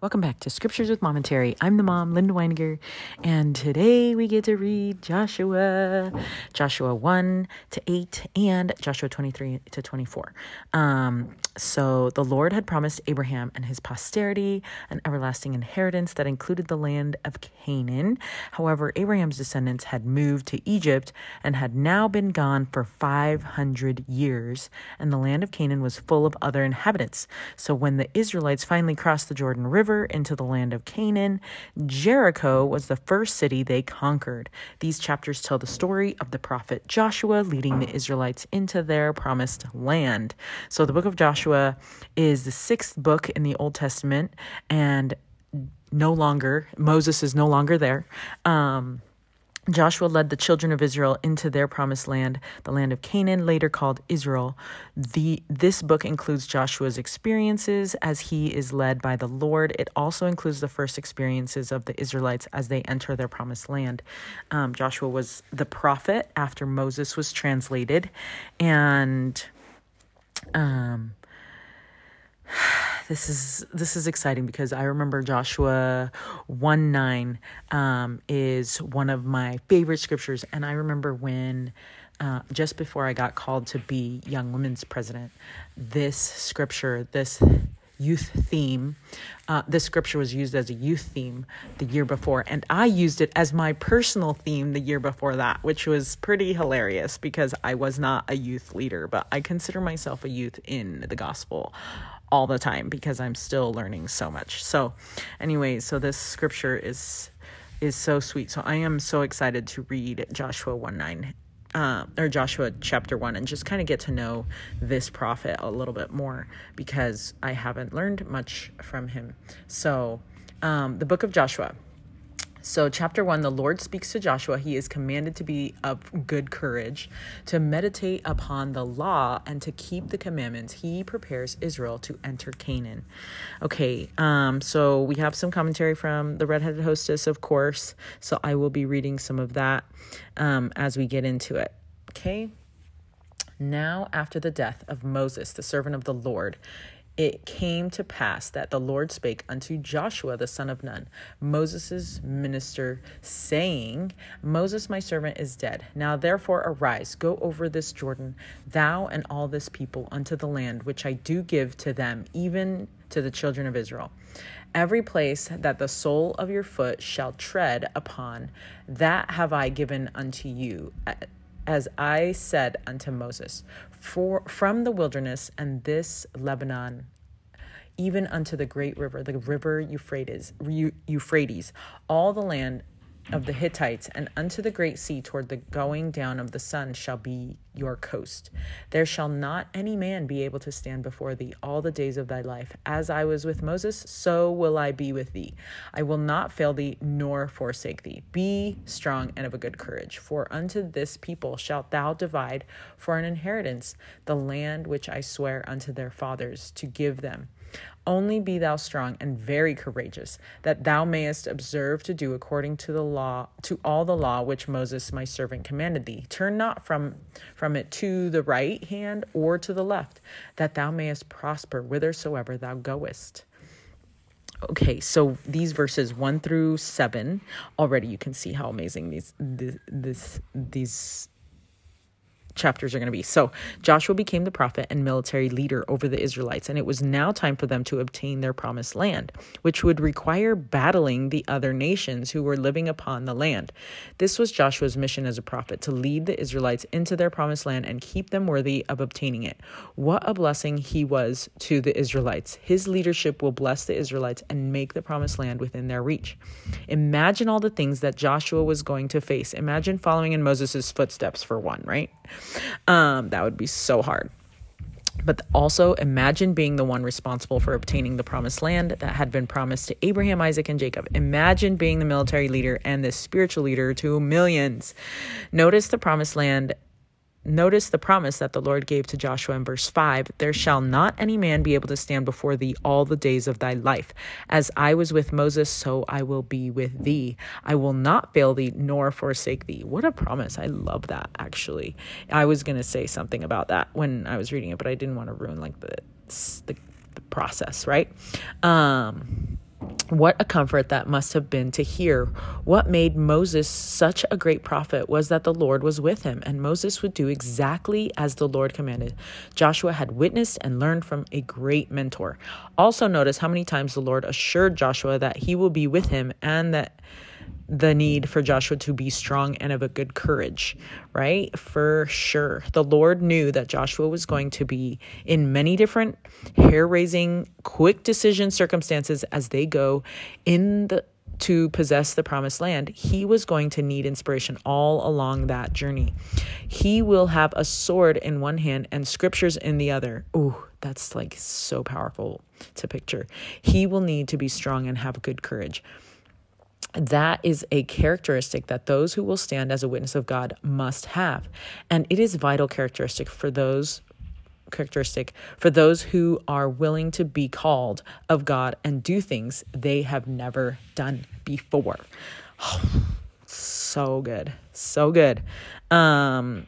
Welcome back to Scriptures with Mom and Terry. I'm the mom, Linda Weiniger, and today we get to read Joshua, Joshua 1 to 8, and Joshua 23 to 24. Um, so the Lord had promised Abraham and his posterity an everlasting inheritance that included the land of Canaan. However, Abraham's descendants had moved to Egypt and had now been gone for 500 years, and the land of Canaan was full of other inhabitants. So when the Israelites finally crossed the Jordan River, river into the land of Canaan. Jericho was the first city they conquered. These chapters tell the story of the prophet Joshua leading the Israelites into their promised land. So the book of Joshua is the sixth book in the Old Testament and no longer, Moses is no longer there. Um, Joshua led the children of Israel into their promised land, the land of Canaan, later called Israel. The, this book includes Joshua's experiences as he is led by the Lord. It also includes the first experiences of the Israelites as they enter their promised land. Um, Joshua was the prophet after Moses was translated, and um, this is this is exciting because I remember Joshua one nine um, is one of my favorite scriptures, and I remember when. Uh, just before I got called to be Young Women's President, this scripture, this youth theme. Uh, this scripture was used as a youth theme the year before, and I used it as my personal theme the year before that, which was pretty hilarious because I was not a youth leader, but I consider myself a youth in the gospel all the time because I'm still learning so much. So, anyway, so this scripture is is so sweet. So I am so excited to read Joshua 1 9 uh, or Joshua chapter 1 and just kind of get to know this prophet a little bit more because I haven't learned much from him. So, um, the book of Joshua. So, chapter one, the Lord speaks to Joshua. He is commanded to be of good courage, to meditate upon the law, and to keep the commandments. He prepares Israel to enter Canaan. Okay, um, so we have some commentary from the redheaded hostess, of course. So, I will be reading some of that um, as we get into it. Okay. Now, after the death of Moses, the servant of the Lord, it came to pass that the Lord spake unto Joshua the son of Nun, Moses' minister, saying, Moses my servant is dead. Now therefore arise, go over this Jordan, thou and all this people, unto the land which I do give to them, even to the children of Israel. Every place that the sole of your foot shall tread upon, that have I given unto you as I said unto Moses, for from the wilderness and this Lebanon even unto the great river, the river Euphrates, Euphrates, all the land of the Hittites, and unto the great sea toward the going down of the sun shall be your coast. There shall not any man be able to stand before thee all the days of thy life. As I was with Moses, so will I be with thee. I will not fail thee nor forsake thee. Be strong and of a good courage, for unto this people shalt thou divide for an inheritance the land which I swear unto their fathers to give them only be thou strong and very courageous, that thou mayest observe to do according to the law, to all the law which Moses my servant commanded thee. Turn not from from it to the right hand or to the left, that thou mayest prosper whithersoever thou goest. Okay, so these verses one through seven already you can see how amazing these this, this these chapters are going to be. So Joshua became the prophet and military leader over the Israelites, and it was now time for them to obtain their promised land, which would require battling the other nations who were living upon the land. This was Joshua's mission as a prophet to lead the Israelites into their promised land and keep them worthy of obtaining it. What a blessing he was to the Israelites. His leadership will bless the Israelites and make the promised land within their reach. Imagine all the things that Joshua was going to face. Imagine following in Moses' footsteps for one, right? Um, that would be so hard. But also imagine being the one responsible for obtaining the promised land that had been promised to Abraham, Isaac, and Jacob. Imagine being the military leader and the spiritual leader to millions. Notice the promised land Notice the promise that the Lord gave to Joshua in verse 5 There shall not any man be able to stand before thee all the days of thy life. As I was with Moses, so I will be with thee. I will not fail thee nor forsake thee. What a promise. I love that, actually. I was going to say something about that when I was reading it, but I didn't want to ruin like the, the, the process, right? Um, What a comfort that must have been to hear. What made Moses such a great prophet was that the Lord was with him, and Moses would do exactly as the Lord commanded. Joshua had witnessed and learned from a great mentor. Also, notice how many times the Lord assured Joshua that he will be with him and that the need for Joshua to be strong and of a good courage, right? For sure. The Lord knew that Joshua was going to be in many different hair raising, quick decision circumstances as they go in the to possess the promised land, he was going to need inspiration all along that journey. He will have a sword in one hand and scriptures in the other. Ooh, that's like so powerful to picture. He will need to be strong and have good courage that is a characteristic that those who will stand as a witness of God must have. And it is vital characteristic for those characteristic for those who are willing to be called of God and do things they have never done before. so good. So good. Um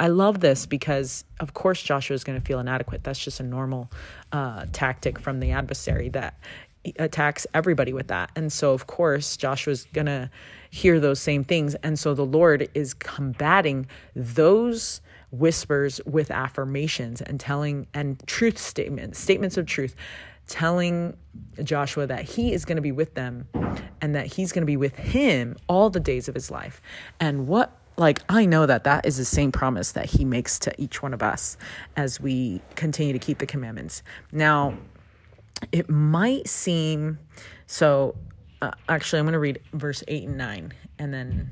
I love this because, of course, Joshua is going to feel inadequate. That's just a normal uh, tactic from the adversary that attacks everybody with that. And so, of course, Joshua's going to hear those same things. And so the Lord is combating those whispers with affirmations and telling and truth statements, statements of truth, telling Joshua that he is going to be with them and that he's going to be with him all the days of his life. And what like I know that that is the same promise that he makes to each one of us as we continue to keep the commandments. Now, it might seem so. Uh, actually, I'm going to read verse 8 and 9, and then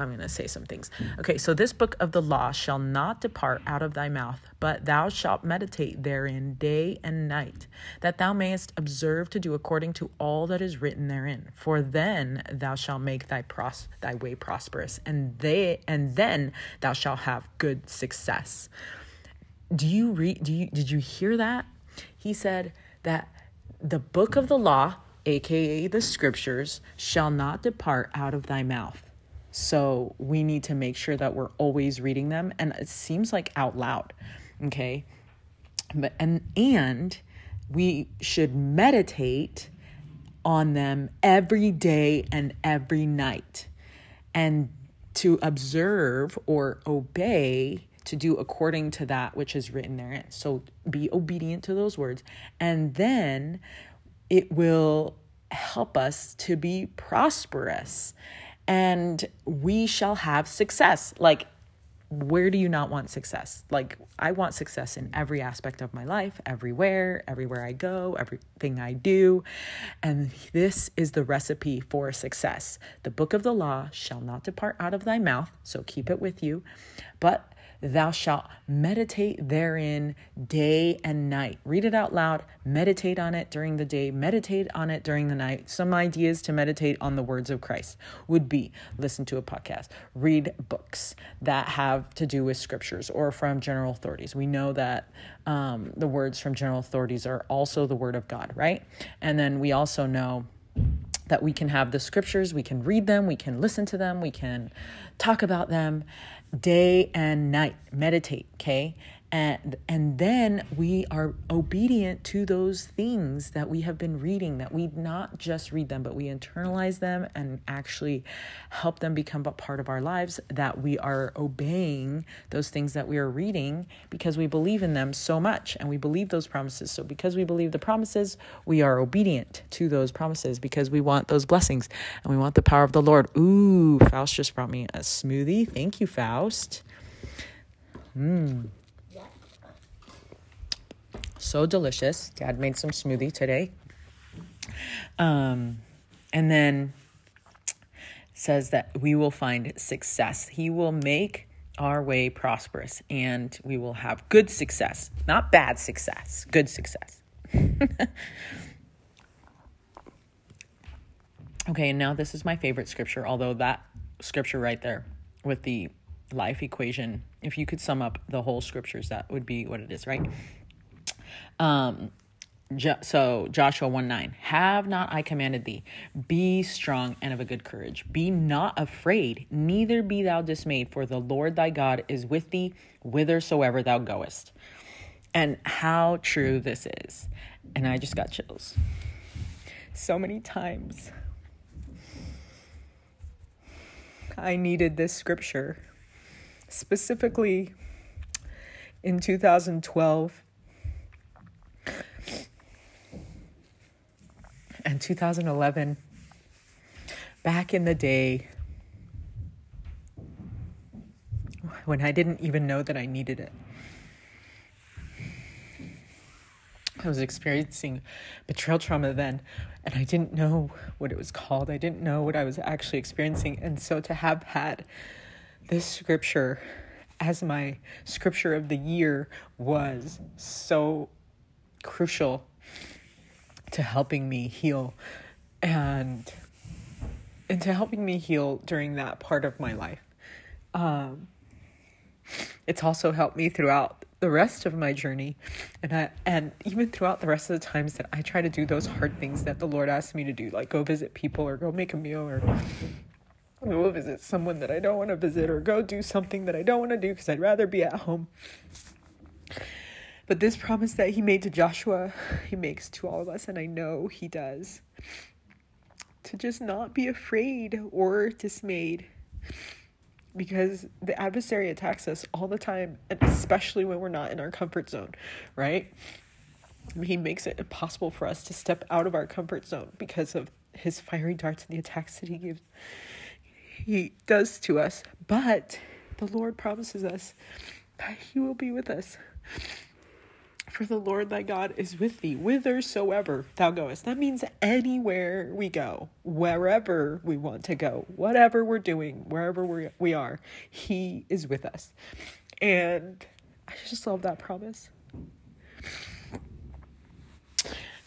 I'm going to say some things. Okay, so this book of the law shall not depart out of thy mouth, but thou shalt meditate therein day and night, that thou mayest observe to do according to all that is written therein. For then thou shalt make thy pros- thy way prosperous, and they and then thou shalt have good success. Do you read? Do you did you hear that? He said that the book of the law, aka the scriptures, shall not depart out of thy mouth. So we need to make sure that we're always reading them and it seems like out loud. Okay? But and and we should meditate on them every day and every night. And to observe or obey to do according to that which is written therein. So be obedient to those words, and then it will help us to be prosperous and we shall have success. Like, where do you not want success? Like, I want success in every aspect of my life, everywhere, everywhere I go, everything I do. And this is the recipe for success. The book of the law shall not depart out of thy mouth, so keep it with you, but Thou shalt meditate therein day and night. Read it out loud, meditate on it during the day, meditate on it during the night. Some ideas to meditate on the words of Christ would be listen to a podcast, read books that have to do with scriptures or from general authorities. We know that um, the words from general authorities are also the word of God, right? And then we also know that we can have the scriptures, we can read them, we can listen to them, we can talk about them day and night. Meditate, okay? And and then we are obedient to those things that we have been reading that we not just read them but we internalize them and actually help them become a part of our lives that we are obeying those things that we are reading because we believe in them so much and we believe those promises. So because we believe the promises we are obedient to those promises because we want those blessings and we want the power of the Lord. Ooh Faust just brought me a smoothie. Thank you Faust. Mmm. So delicious. Dad made some smoothie today. Um, and then says that we will find success. He will make our way prosperous and we will have good success, not bad success, good success. okay, and now this is my favorite scripture, although that scripture right there with the life equation, if you could sum up the whole scriptures, that would be what it is, right? Um, so Joshua 1 9, have not I commanded thee, be strong and of a good courage, be not afraid, neither be thou dismayed, for the Lord thy God is with thee whithersoever thou goest. And how true this is. And I just got chills. so many times. I needed this scripture, specifically in 2012 and 2011. Back in the day, when I didn't even know that I needed it. I was experiencing betrayal trauma then, and I didn't know what it was called. I didn't know what I was actually experiencing. And so to have had this scripture as my scripture of the year was so crucial to helping me heal and and to helping me heal during that part of my life. Um, it's also helped me throughout the rest of my journey and I and even throughout the rest of the times that I try to do those hard things that the Lord asks me to do, like go visit people or go make a meal or go visit someone that I don't want to visit or go do something that I don't want to do because I'd rather be at home. But this promise that he made to Joshua, he makes to all of us, and I know he does. To just not be afraid or dismayed. Because the adversary attacks us all the time and especially when we're not in our comfort zone right? He makes it impossible for us to step out of our comfort zone because of his fiery darts and the attacks that he gives he does to us. But the lord promises us that he will be with us for the Lord thy God is with thee, whithersoever thou goest. That means anywhere we go, wherever we want to go, whatever we're doing, wherever we we are, He is with us. And I just love that promise.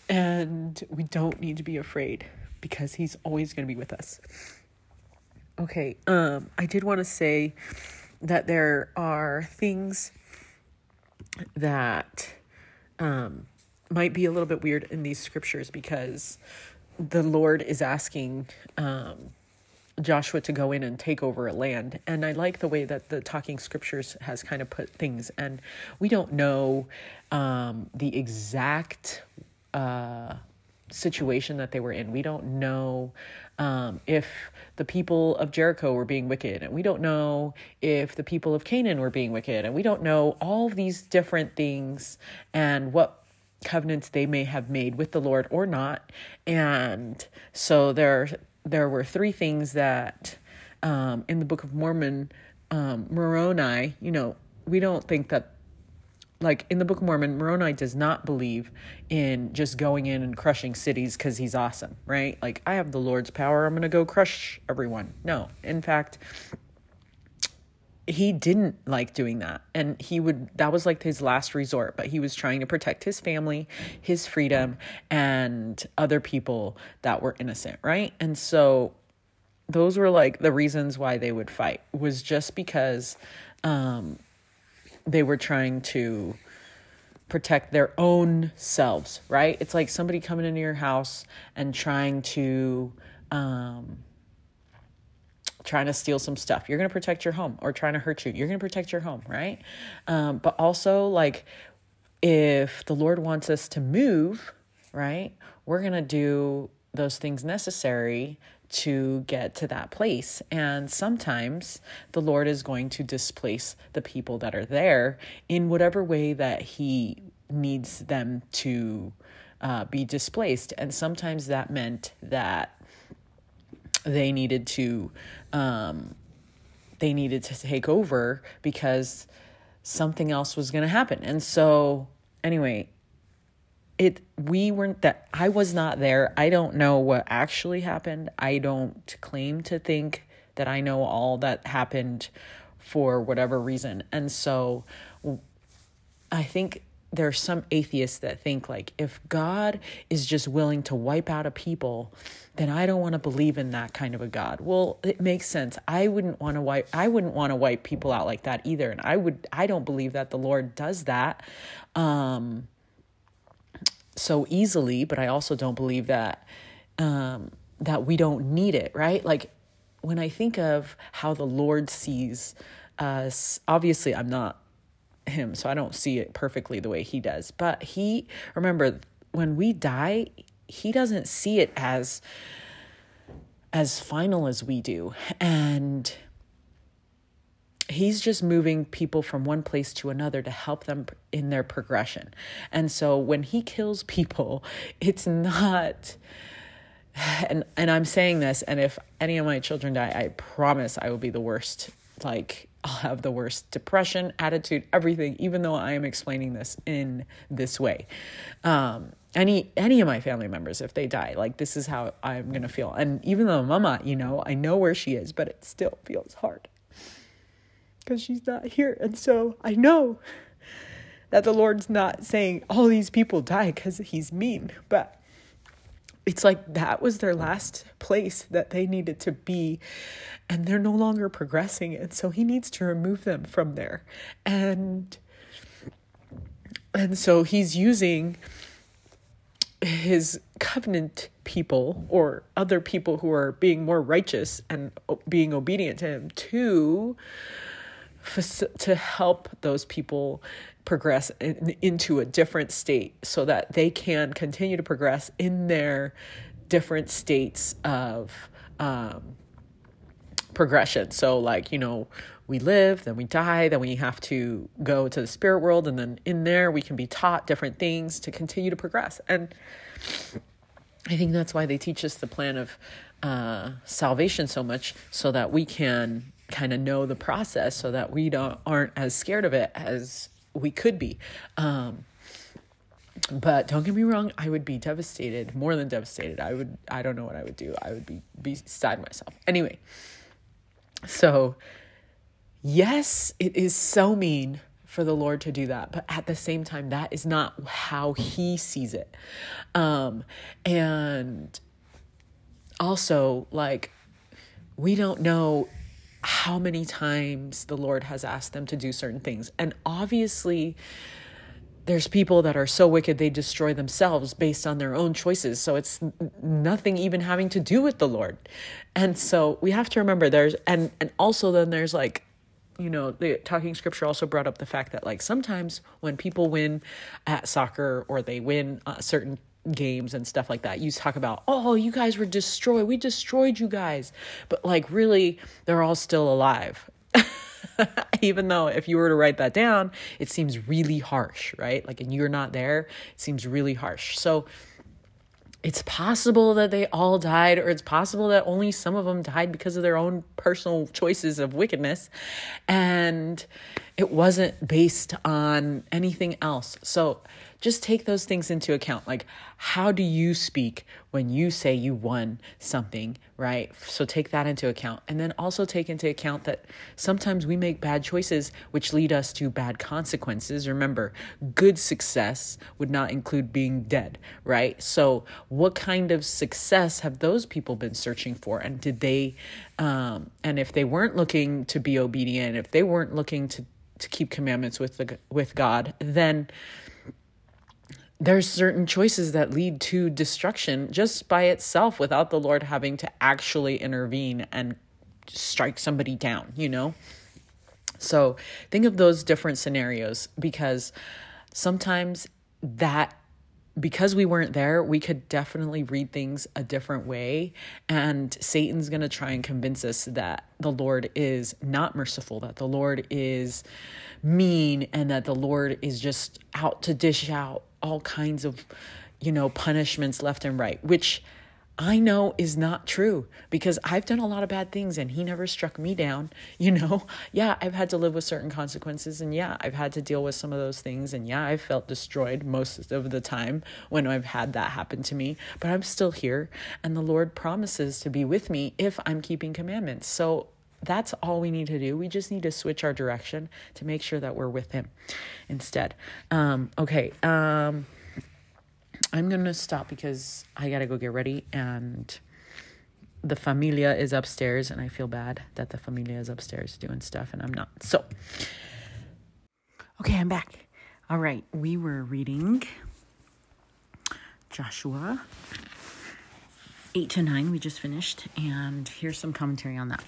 And we don't need to be afraid because He's always going to be with us. Okay, um, I did want to say that there are things that um, might be a little bit weird in these scriptures because the Lord is asking um, Joshua to go in and take over a land. And I like the way that the Talking Scriptures has kind of put things. And we don't know um, the exact uh, situation that they were in. We don't know um, if the people of Jericho were being wicked, and we don't know if the people of Canaan were being wicked, and we don't know all these different things and what covenants they may have made with the Lord or not. And so there, there were three things that um, in the Book of Mormon, um, Moroni, you know, we don't think that like in the Book of Mormon, Moroni does not believe in just going in and crushing cities because he's awesome, right? Like, I have the Lord's power, I'm going to go crush everyone. No, in fact, he didn't like doing that. And he would, that was like his last resort, but he was trying to protect his family, his freedom, and other people that were innocent, right? And so those were like the reasons why they would fight was just because um they were trying to protect their own selves, right? It's like somebody coming into your house and trying to um trying to steal some stuff. You're going to protect your home or trying to hurt you. You're going to protect your home, right? Um but also like if the Lord wants us to move, right? We're going to do those things necessary to get to that place. And sometimes the Lord is going to displace the people that are there in whatever way that He needs them to uh, be displaced. And sometimes that meant that they needed to. Um, they needed to take over because something else was going to happen. And so, anyway, it we weren't that I was not there. I don't know what actually happened. I don't claim to think that I know all that happened for whatever reason. And so I think there's some atheists that think like if God is just willing to wipe out a people, then I don't want to believe in that kind of a God. Well, it makes sense. I wouldn't want to wipe I wouldn't want to wipe people out like that either. And I would I don't believe that the Lord does that. Um so easily, but I also don't believe that um, that we don't need it, right? Like when I think of how the Lord sees us, obviously I'm not him, so I don't see it perfectly the way he does. But he remember when we die, he doesn't see it as as final as we do. And he's just moving people from one place to another to help them in their progression. And so when he kills people, it's not and and I'm saying this and if any of my children die, I promise I will be the worst like I'll have the worst depression, attitude, everything even though I am explaining this in this way. Um any any of my family members if they die like this is how i'm going to feel and even though mama you know i know where she is but it still feels hard because she's not here and so i know that the lord's not saying all these people die because he's mean but it's like that was their last place that they needed to be and they're no longer progressing and so he needs to remove them from there. And and so he's using his covenant people or other people who are being more righteous and being obedient to him to to help those people progress in, into a different state so that they can continue to progress in their different states of um, progression so like you know we live, then we die, then we have to go to the spirit world, and then in there we can be taught different things to continue to progress. And I think that's why they teach us the plan of uh, salvation so much, so that we can kind of know the process, so that we don't aren't as scared of it as we could be. Um, but don't get me wrong, I would be devastated, more than devastated. I would, I don't know what I would do. I would be beside myself. Anyway, so yes, it is so mean for the Lord to do that, but at the same time, that is not how He sees it. Um, and also, like, we don't know how many times the Lord has asked them to do certain things. And obviously, there's people that are so wicked they destroy themselves based on their own choices. So it's nothing even having to do with the Lord. And so we have to remember there's and and also then there's like you know, the talking scripture also brought up the fact that like sometimes when people win at soccer or they win uh, certain games and stuff like that, you talk about, oh, you guys were destroyed. We destroyed you guys. But like, really, they're all still alive. Even though if you were to write that down, it seems really harsh, right? Like, and you're not there, it seems really harsh. So, it's possible that they all died, or it's possible that only some of them died because of their own personal choices of wickedness. And it wasn't based on anything else. So just take those things into account. Like, how do you speak when you say you won something, right? So take that into account. And then also take into account that sometimes we make bad choices which lead us to bad consequences. Remember, good success would not include being dead, right? So, what kind of success have those people been searching for? And did they, um, and if they weren't looking to be obedient, if they weren't looking to, to keep commandments with the with God, then there's certain choices that lead to destruction just by itself without the Lord having to actually intervene and strike somebody down, you know? So think of those different scenarios because sometimes that because we weren't there, we could definitely read things a different way. And Satan's going to try and convince us that the Lord is not merciful, that the Lord is mean, and that the Lord is just out to dish out all kinds of, you know, punishments left and right, which I know is not true because I've done a lot of bad things and he never struck me down. You know, yeah, I've had to live with certain consequences and yeah, I've had to deal with some of those things and yeah, I've felt destroyed most of the time when I've had that happen to me, but I'm still here and the Lord promises to be with me if I'm keeping commandments. So that's all we need to do. We just need to switch our direction to make sure that we're with Him instead. Um, okay. Um, I'm going to stop because I got to go get ready and the familia is upstairs and I feel bad that the familia is upstairs doing stuff and I'm not. So, okay, I'm back. All right, we were reading Joshua 8 to 9, we just finished, and here's some commentary on that.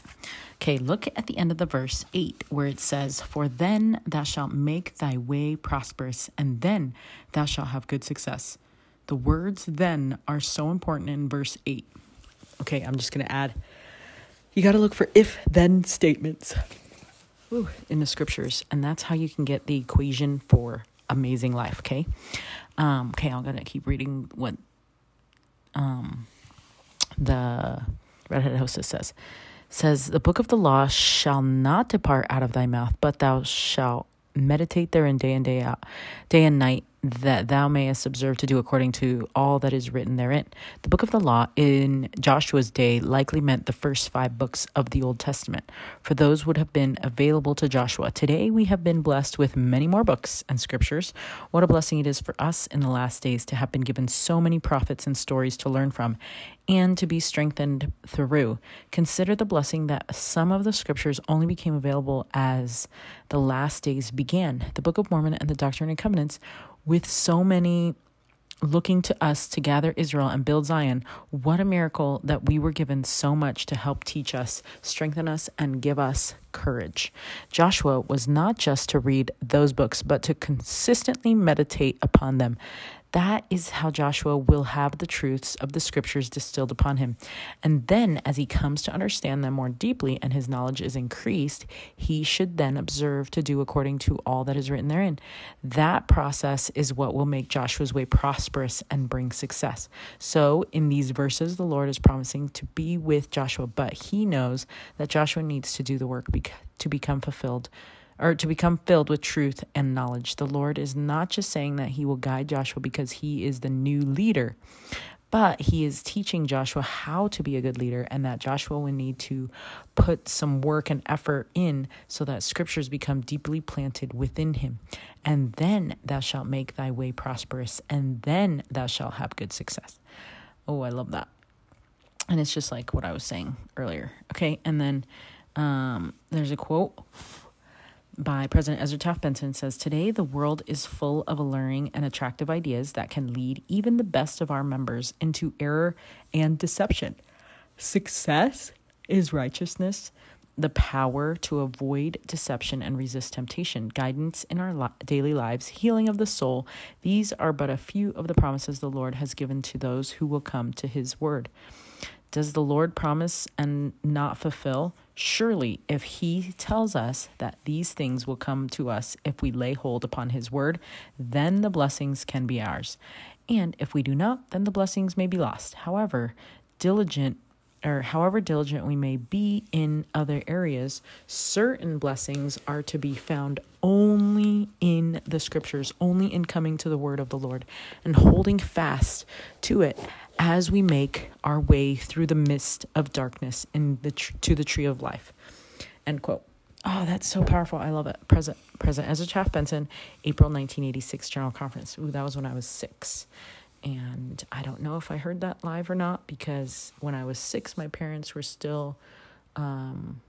Okay, look at the end of the verse 8 where it says, For then thou shalt make thy way prosperous, and then thou shalt have good success. The words then are so important in verse 8. Okay, I'm just going to add you got to look for if then statements Ooh, in the scriptures, and that's how you can get the equation for amazing life, okay? Um, okay, I'm going to keep reading what um, the redhead hostess says. Says, The book of the law shall not depart out of thy mouth, but thou shalt meditate therein day and day out, day and night, that thou mayest observe to do according to all that is written therein. The book of the law in Joshua's day likely meant the first five books of the Old Testament, for those would have been available to Joshua. Today we have been blessed with many more books and scriptures. What a blessing it is for us in the last days to have been given so many prophets and stories to learn from and to be strengthened through. Consider the blessing that some of the scriptures only became available as the last days began. The Book of Mormon and the Doctrine and Covenants with so many looking to us to gather Israel and build Zion, what a miracle that we were given so much to help teach us, strengthen us, and give us courage. Joshua was not just to read those books, but to consistently meditate upon them. That is how Joshua will have the truths of the scriptures distilled upon him. And then, as he comes to understand them more deeply and his knowledge is increased, he should then observe to do according to all that is written therein. That process is what will make Joshua's way prosperous and bring success. So, in these verses, the Lord is promising to be with Joshua, but he knows that Joshua needs to do the work to become fulfilled or to become filled with truth and knowledge. The Lord is not just saying that he will guide Joshua because he is the new leader, but he is teaching Joshua how to be a good leader and that Joshua will need to put some work and effort in so that scriptures become deeply planted within him. And then thou shalt make thy way prosperous, and then thou shalt have good success. Oh, I love that. And it's just like what I was saying earlier. Okay. And then um, there's a quote by President Ezra Taft Benson says Today, the world is full of alluring and attractive ideas that can lead even the best of our members into error and deception. Success is righteousness, the power to avoid deception and resist temptation, guidance in our li- daily lives, healing of the soul. These are but a few of the promises the Lord has given to those who will come to his word. Does the Lord promise and not fulfill? Surely, if He tells us that these things will come to us if we lay hold upon His word, then the blessings can be ours. And if we do not, then the blessings may be lost. However, diligent or however diligent we may be in other areas, certain blessings are to be found only in the scriptures, only in coming to the word of the Lord and holding fast to it as we make our way through the mist of darkness in the tr- to the tree of life. End quote. Oh, that's so powerful. I love it. President President Ezra Taft Benson, April 1986 General Conference. Ooh, that was when I was six. And I don't know if I heard that live or not because when I was six, my parents were still um,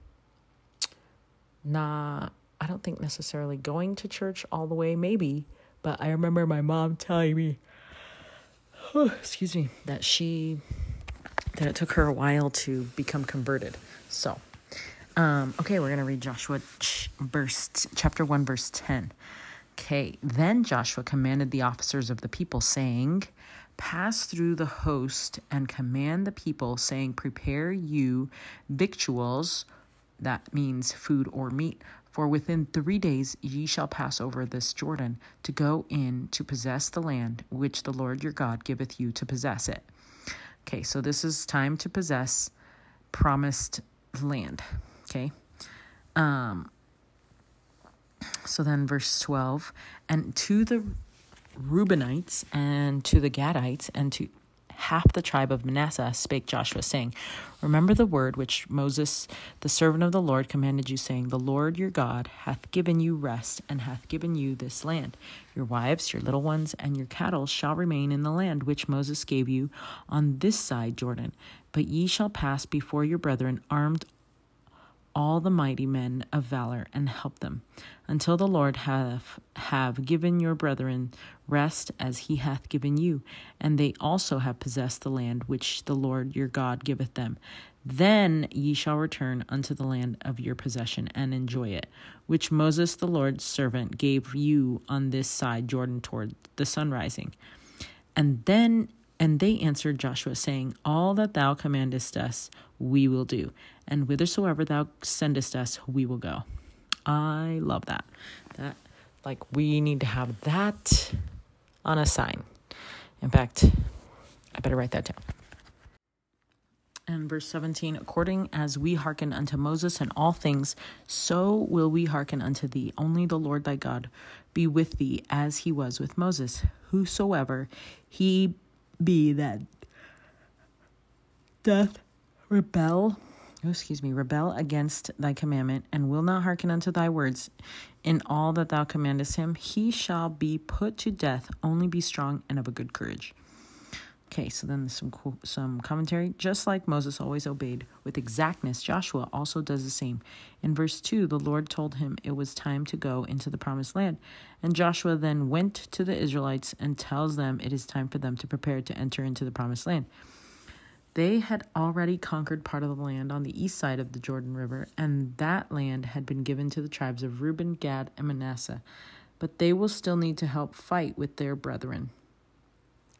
not, I don't think necessarily going to church all the way, maybe. But I remember my mom telling me, oh, excuse me, that she, that it took her a while to become converted. So, um, okay, we're going to read Joshua ch- verse, chapter 1, verse 10. Okay, then Joshua commanded the officers of the people, saying, Pass through the host and command the people, saying, Prepare you victuals, that means food or meat, for within three days ye shall pass over this Jordan to go in to possess the land which the Lord your God giveth you to possess it. Okay, so this is time to possess promised land. Okay. Um, so then, verse 12, and to the Reubenites and to the Gadites and to half the tribe of Manasseh spake Joshua, saying, Remember the word which Moses, the servant of the Lord, commanded you, saying, The Lord your God hath given you rest, and hath given you this land. Your wives, your little ones, and your cattle shall remain in the land which Moses gave you on this side Jordan. But ye shall pass before your brethren armed all the mighty men of valor and help them. Until the Lord have have given your brethren rest as he hath given you and they also have possessed the land which the Lord your God giveth them. Then ye shall return unto the land of your possession and enjoy it which Moses the Lord's servant gave you on this side Jordan toward the sun rising. And then and they answered Joshua, saying, All that thou commandest us, we will do, and whithersoever thou sendest us, we will go. I love that. That like we need to have that on a sign. In fact, I better write that down. And verse 17, according as we hearken unto Moses in all things, so will we hearken unto thee. Only the Lord thy God be with thee as he was with Moses. Whosoever he be that doth rebel oh, excuse me, rebel against thy commandment, and will not hearken unto thy words in all that thou commandest him, he shall be put to death. Only be strong and of a good courage. Okay, so then some some commentary. Just like Moses always obeyed with exactness, Joshua also does the same. In verse 2, the Lord told him it was time to go into the promised land. And Joshua then went to the Israelites and tells them it is time for them to prepare to enter into the promised land. They had already conquered part of the land on the east side of the Jordan River, and that land had been given to the tribes of Reuben, Gad, and Manasseh. But they will still need to help fight with their brethren.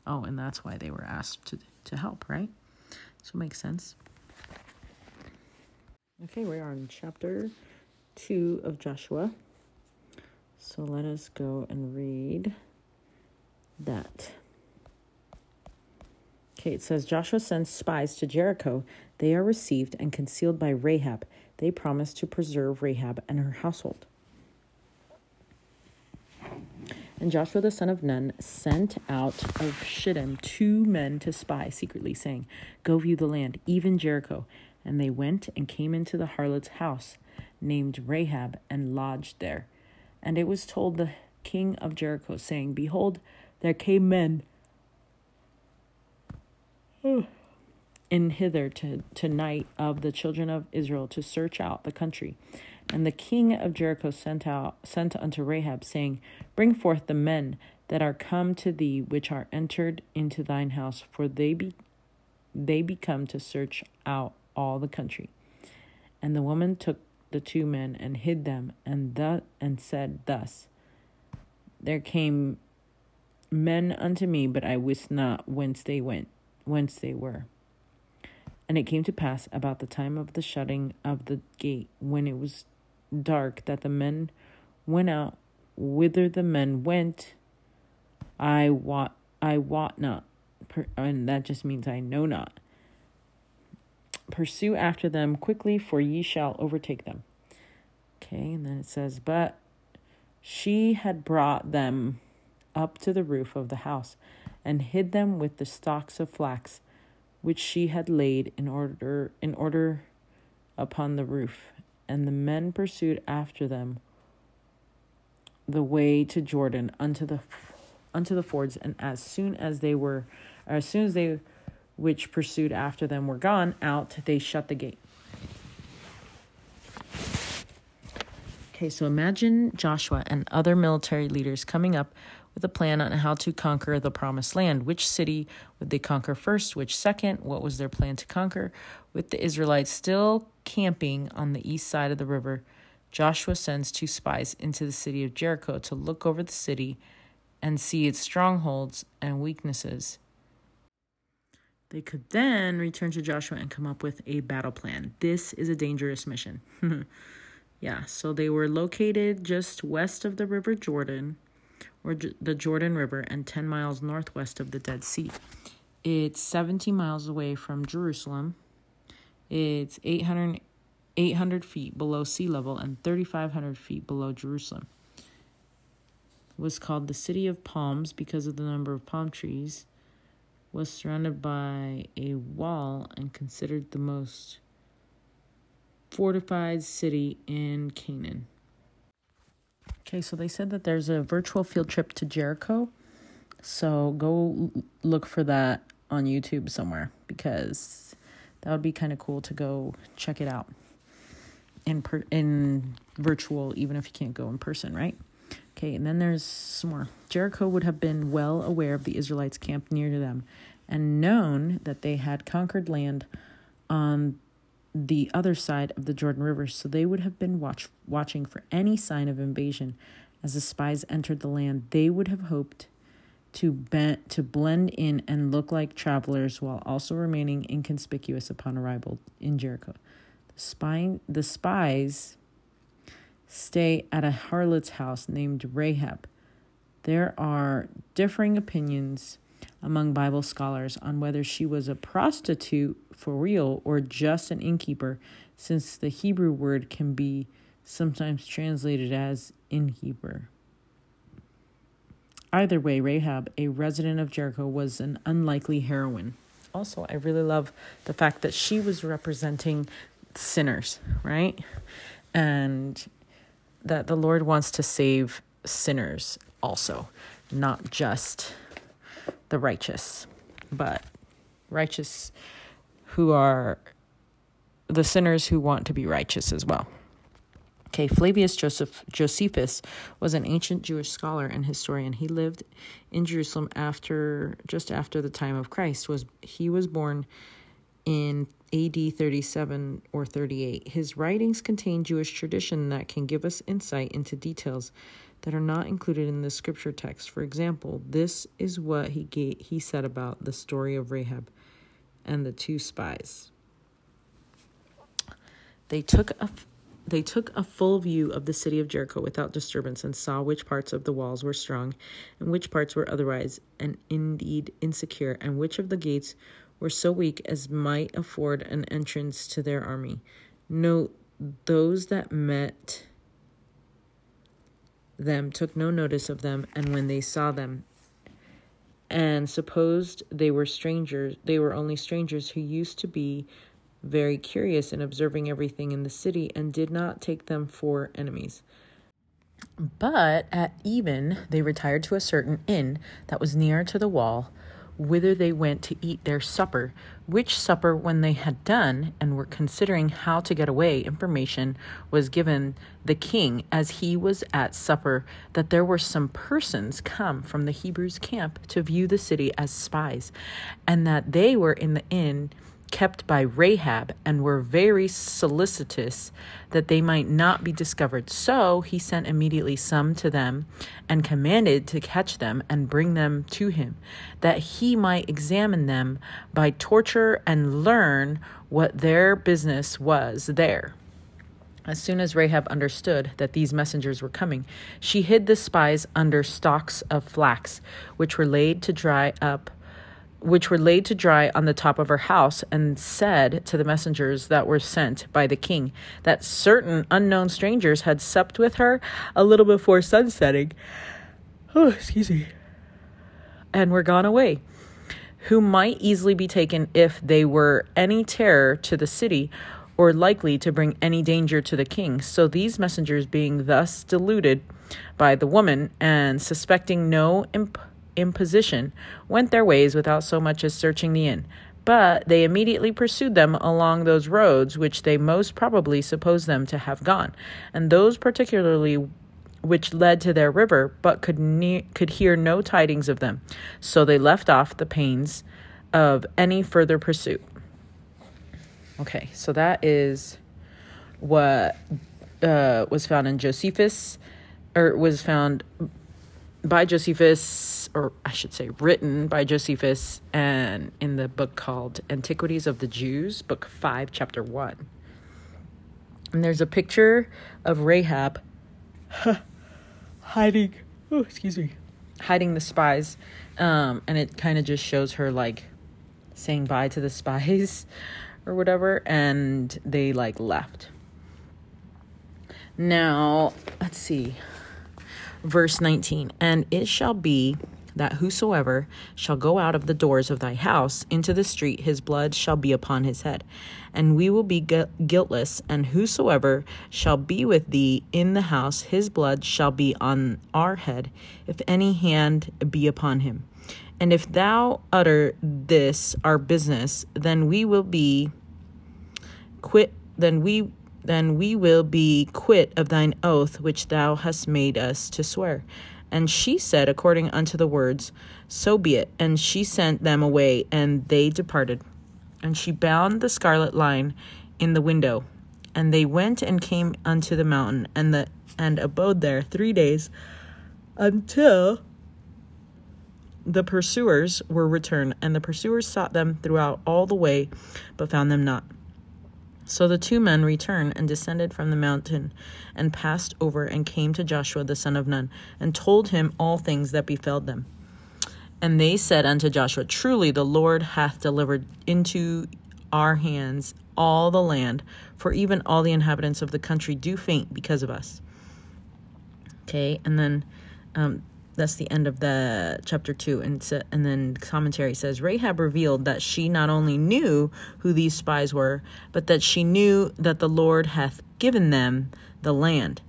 Oh, and that's why they were asked to, to help, right? So it makes sense. Okay, we are in chapter 2 of Joshua. So let us go and read that. It says Joshua sends spies to Jericho. They are received and concealed by Rahab. They promise to preserve Rahab and her household. And Joshua the son of Nun sent out of Shittim two men to spy secretly, saying, Go view the land, even Jericho. And they went and came into the harlot's house, named Rahab, and lodged there. And it was told the king of Jericho, saying, Behold, there came men in hither to tonight of the children of Israel to search out the country. And the king of Jericho sent out sent unto Rahab, saying, Bring forth the men that are come to thee, which are entered into thine house, for they be they be come to search out all the country. And the woman took the two men and hid them, and the and said thus: There came men unto me, but I wist not whence they went, whence they were. And it came to pass about the time of the shutting of the gate, when it was dark that the men went out whither the men went. I wot i wot not. And that just means i know not. Pursue after them quickly for ye shall overtake them. Okay and then it says but she had brought them up to the roof of the house and hid them with the stalks of flax which she had laid in order in order upon the roof. And the men pursued after them the way to Jordan unto the unto the fords. And as soon as they were as soon as they which pursued after them were gone out they shut the gate. Okay so imagine Joshua and other military leaders coming up with a plan on how to conquer the promised land. Which city would they conquer first? Which second? What was their plan to conquer? With the Israelites still camping on the east side of the river, Joshua sends two spies into the city of Jericho to look over the city and see its strongholds and weaknesses. They could then return to Joshua and come up with a battle plan. This is a dangerous mission. yeah, so they were located just west of the River Jordan or the Jordan River, and 10 miles northwest of the Dead Sea. It's 17 miles away from Jerusalem. It's 800, 800 feet below sea level and 3,500 feet below Jerusalem. It was called the City of Palms because of the number of palm trees. Was surrounded by a wall and considered the most fortified city in Canaan. Okay, so they said that there's a virtual field trip to Jericho. So go look for that on YouTube somewhere because that would be kind of cool to go check it out in per- in virtual even if you can't go in person, right? Okay, and then there's some more. Jericho would have been well aware of the Israelites camp near to them and known that they had conquered land on the other side of the Jordan River, so they would have been watch, watching for any sign of invasion. As the spies entered the land, they would have hoped to bend, to blend in and look like travelers while also remaining inconspicuous upon arrival in Jericho. The spy the spies stay at a harlot's house named Rahab. There are differing opinions among Bible scholars on whether she was a prostitute for real or just an innkeeper, since the Hebrew word can be sometimes translated as innkeeper. Either way, Rahab, a resident of Jericho, was an unlikely heroine. Also, I really love the fact that she was representing sinners, right? And that the Lord wants to save sinners also, not just the righteous, but righteous who are the sinners who want to be righteous as well. Okay, Flavius Joseph Josephus was an ancient Jewish scholar and historian. He lived in Jerusalem after just after the time of Christ. Was he was born in AD 37 or 38. His writings contain Jewish tradition that can give us insight into details that are not included in the scripture text. For example, this is what he gave, he said about the story of Rahab and the two spies. They took a they took a full view of the city of Jericho without disturbance and saw which parts of the walls were strong and which parts were otherwise and indeed insecure and which of the gates were so weak as might afford an entrance to their army. Note those that met them took no notice of them, and when they saw them, and supposed they were strangers, they were only strangers who used to be very curious in observing everything in the city, and did not take them for enemies. But at even they retired to a certain inn that was near to the wall whither they went to eat their supper, which supper, when they had done and were considering how to get away, information was given the king as he was at supper that there were some persons come from the Hebrews' camp to view the city as spies, and that they were in the inn kept by Rahab and were very solicitous that they might not be discovered. So he sent immediately some to them and commanded to catch them and bring them to him, that he might examine them by torture and learn what their business was there. As soon as Rahab understood that these messengers were coming, she hid the spies under stalks of flax, which were laid to dry up which were laid to dry on the top of her house, and said to the messengers that were sent by the king that certain unknown strangers had supped with her a little before sunsetting. Oh, excuse me. And were gone away, who might easily be taken if they were any terror to the city or likely to bring any danger to the king. So these messengers, being thus deluded by the woman and suspecting no imp- imposition, went their ways without so much as searching the inn. But they immediately pursued them along those roads which they most probably supposed them to have gone, and those particularly which led to their river, but could ne- could hear no tidings of them. So they left off the pains of any further pursuit. Okay, so that is what uh, was found in Josephus, or was found by Josephus, or I should say, written by Josephus, and in the book called Antiquities of the Jews, book 5, chapter 1. And there's a picture of Rahab hiding, oh, excuse me, hiding the spies. Um, and it kind of just shows her like saying bye to the spies or whatever, and they like left. Now, let's see verse 19 And it shall be that whosoever shall go out of the doors of thy house into the street, his blood shall be upon his head, and we will be gu- guiltless. And whosoever shall be with thee in the house, his blood shall be on our head, if any hand be upon him. And if thou utter this our business, then we will be quit. Then we then we will be quit of thine oath which thou hast made us to swear. And she said, according unto the words, So be it. And she sent them away, and they departed. And she bound the scarlet line in the window. And they went and came unto the mountain, and the and abode there three days, until the pursuers were returned, and the pursuers sought them throughout all the way, but found them not. So the two men returned and descended from the mountain and passed over and came to Joshua the son of Nun and told him all things that befell them. And they said unto Joshua, Truly the Lord hath delivered into our hands all the land, for even all the inhabitants of the country do faint because of us. Okay, and then um, that's the end of the chapter two. And so, and then commentary says rahab revealed that she not only knew who these spies were but that she knew that the lord hath given them the land.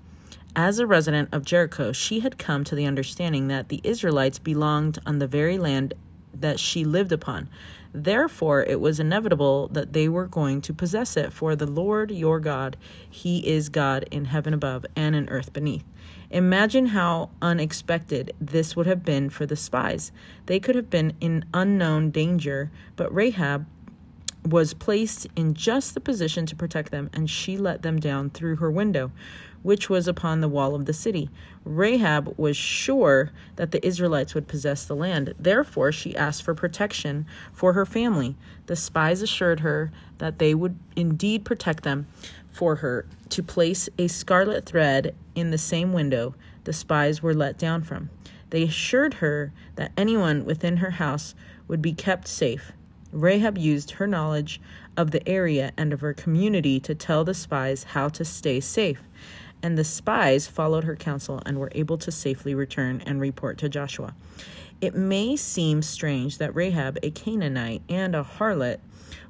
As a resident of jericho she had come to the understanding that the israelites belonged on the very land that she lived upon. Therefore it was inevitable that they were going to possess it for the lord your god he is god in heaven above and in earth beneath Imagine how unexpected this would have been for the spies. They could have been in unknown danger, but Rahab was placed in just the position to protect them, and she let them down through her window, which was upon the wall of the city. Rahab was sure that the Israelites would possess the land. Therefore, she asked for protection for her family. The spies assured her that they would indeed protect them for her to place a scarlet thread in the same window the spies were let down from. They assured her that anyone within her house would be kept safe. Rahab used her knowledge of the area and of her community to tell the spies how to stay safe. And the spies followed her counsel and were able to safely return and report to Joshua. It may seem strange that Rahab, a Canaanite and a harlot,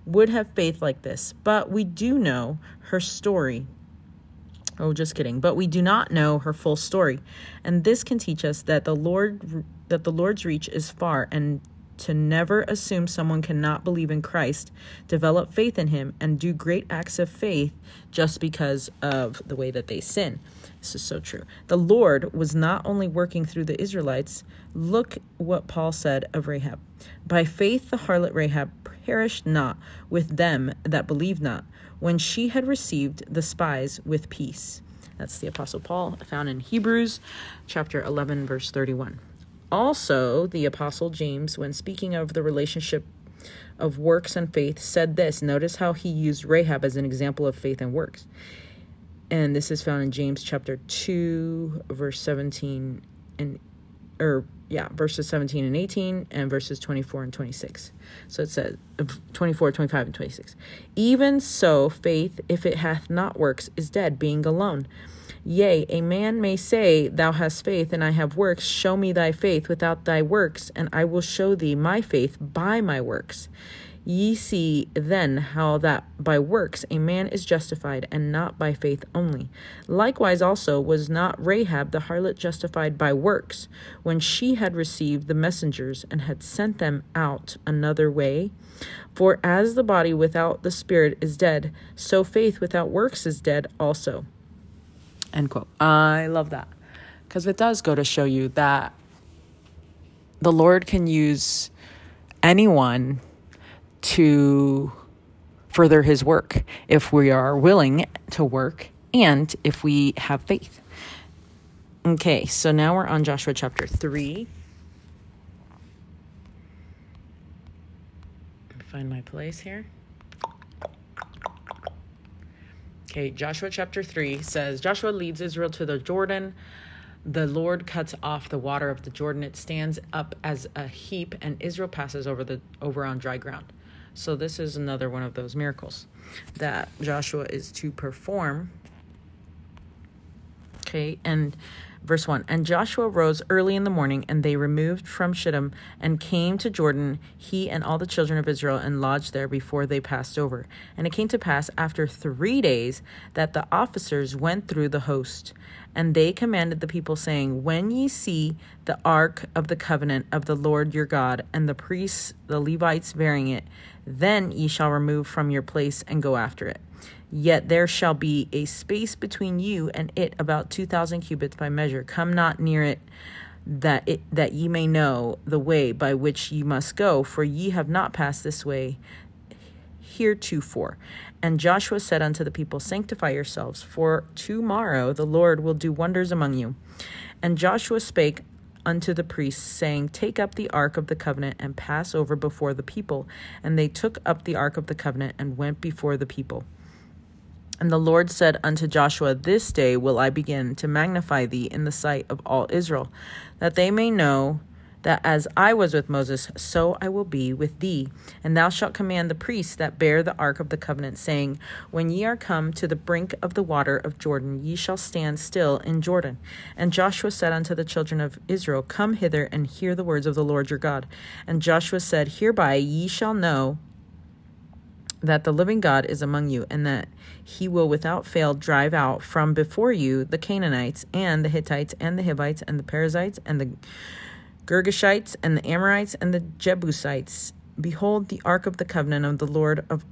would have faith like this, but we do know her story. Oh, just kidding. But we do not know her full story. And this can teach us that the Lord that the Lord's reach is far and to never assume someone cannot believe in Christ, develop faith in him and do great acts of faith just because of the way that they sin. This is so true. The Lord was not only working through the Israelites, look what Paul said of Rahab. By faith, the harlot Rahab perished not with them that believe not, when she had received the spies with peace. That's the Apostle Paul, found in Hebrews chapter 11, verse 31. Also, the Apostle James, when speaking of the relationship of works and faith, said this. Notice how he used Rahab as an example of faith and works and this is found in James chapter 2 verse 17 and or yeah verses 17 and 18 and verses 24 and 26 so it says 24 25 and 26 even so faith if it hath not works is dead being alone. Yea a man may say thou hast faith and i have works. Show me thy faith without thy works and i will show thee my faith by my works Ye see then how that by works a man is justified, and not by faith only. Likewise also was not Rahab the harlot justified by works, when she had received the messengers and had sent them out another way? For as the body without the spirit is dead, so faith without works is dead also. End quote. I love that. Because it does go to show you that the Lord can use anyone to further his work if we are willing to work and if we have faith. Okay, so now we're on Joshua chapter 3. Find my place here. Okay, Joshua chapter 3 says Joshua leads Israel to the Jordan. The Lord cuts off the water of the Jordan. It stands up as a heap and Israel passes over the over on dry ground. So, this is another one of those miracles that Joshua is to perform. Okay, and verse 1 And Joshua rose early in the morning, and they removed from Shittim and came to Jordan, he and all the children of Israel, and lodged there before they passed over. And it came to pass after three days that the officers went through the host. And they commanded the people, saying, When ye see the ark of the covenant of the Lord your God, and the priests, the Levites, bearing it, then ye shall remove from your place and go after it. Yet there shall be a space between you and it about two thousand cubits by measure. Come not near it, that it that ye may know the way by which ye must go, for ye have not passed this way heretofore. And Joshua said unto the people, Sanctify yourselves, for tomorrow the Lord will do wonders among you. And Joshua spake unto the priests, saying, Take up the ark of the covenant and pass over before the people. And they took up the ark of the covenant and went before the people. And the Lord said unto Joshua, This day will I begin to magnify thee in the sight of all Israel, that they may know that as I was with Moses, so I will be with thee. And thou shalt command the priests that bear the ark of the covenant, saying, When ye are come to the brink of the water of Jordan, ye shall stand still in Jordan. And Joshua said unto the children of Israel, Come hither and hear the words of the Lord your God. And Joshua said, Hereby ye shall know that the living God is among you, and that he will without fail drive out from before you the Canaanites, and the Hittites, and the Hivites, and the Perizzites, and the Girgashites and the Amorites and the Jebusites. Behold, the ark of the covenant of the Lord of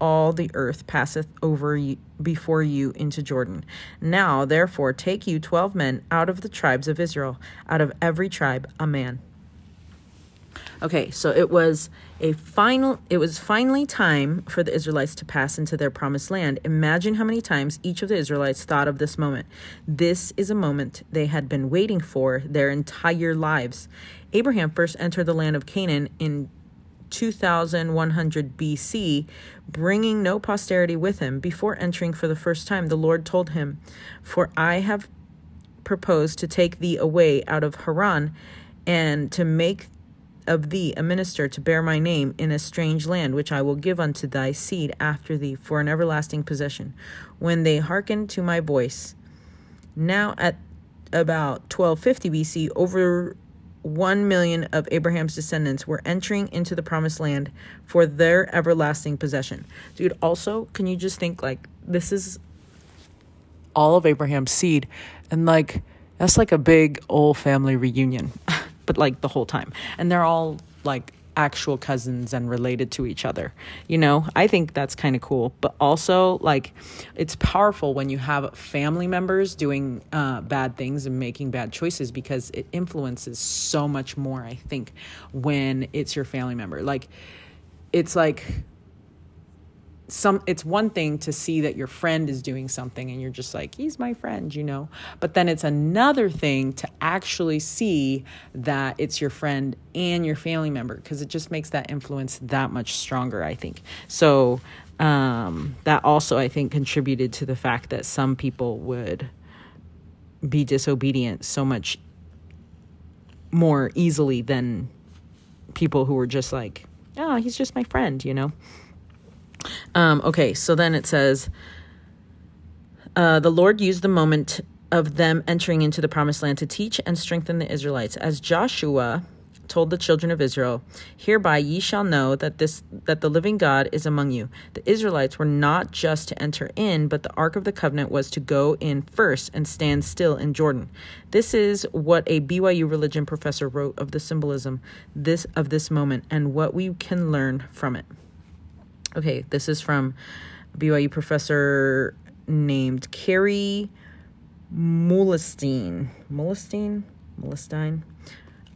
all the earth passeth over you, before you into Jordan. Now, therefore, take you twelve men out of the tribes of Israel, out of every tribe a man. Okay, so it was a final it was finally time for the Israelites to pass into their promised land. Imagine how many times each of the Israelites thought of this moment. This is a moment they had been waiting for their entire lives. Abraham first entered the land of Canaan in 2100 BC, bringing no posterity with him. Before entering for the first time, the Lord told him, For I have proposed to take thee away out of Haran and to make of thee a minister to bear my name in a strange land, which I will give unto thy seed after thee for an everlasting possession, when they hearken to my voice. Now, at about 1250 BC, over 1 million of Abraham's descendants were entering into the promised land for their everlasting possession. Dude, also, can you just think like this is all of Abraham's seed and like that's like a big old family reunion. but like the whole time. And they're all like actual cousins and related to each other. You know, I think that's kind of cool. But also, like, it's powerful when you have family members doing uh, bad things and making bad choices because it influences so much more, I think, when it's your family member. Like, it's like some it's one thing to see that your friend is doing something and you're just like he's my friend you know? But then it's another thing to actually see that it's your friend and your family member because it just makes that influence that much stronger i think. So um, that also i think contributed to the fact that some people would be disobedient so much more easily than people who were just like oh he's just my friend you know um, okay, so then it says, uh, the Lord used the moment of them entering into the promised land to teach and strengthen the Israelites. As Joshua told the children of Israel, Hereby ye shall know that this that the living God is among you. The Israelites were not just to enter in, but the ark of the covenant was to go in first and stand still in Jordan. This is what a BYU religion professor wrote of the symbolism this of this moment and what we can learn from it. Okay, this is from BYU professor named Kerry Muhlestein. Muhlestein? Muhlestein?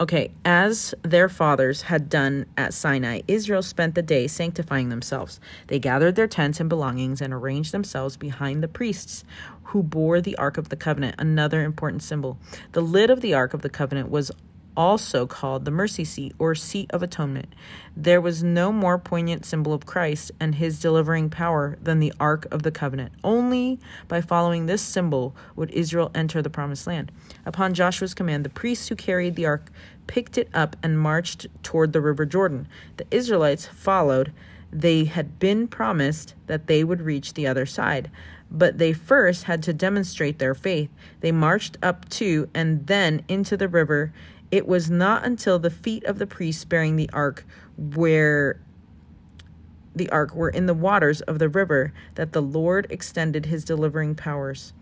Okay, as their fathers had done at Sinai, Israel spent the day sanctifying themselves. They gathered their tents and belongings and arranged themselves behind the priests who bore the Ark of the Covenant, another important symbol. The lid of the Ark of the Covenant was also called the mercy seat or seat of atonement. There was no more poignant symbol of Christ and his delivering power than the Ark of the Covenant. Only by following this symbol would Israel enter the promised land. Upon Joshua's command, the priests who carried the ark picked it up and marched toward the river Jordan. The Israelites followed. They had been promised that they would reach the other side but they first had to demonstrate their faith. They marched up to and then into the river it was not until the feet of the priests bearing the ark where the ark were in the waters of the river that the Lord extended his delivering powers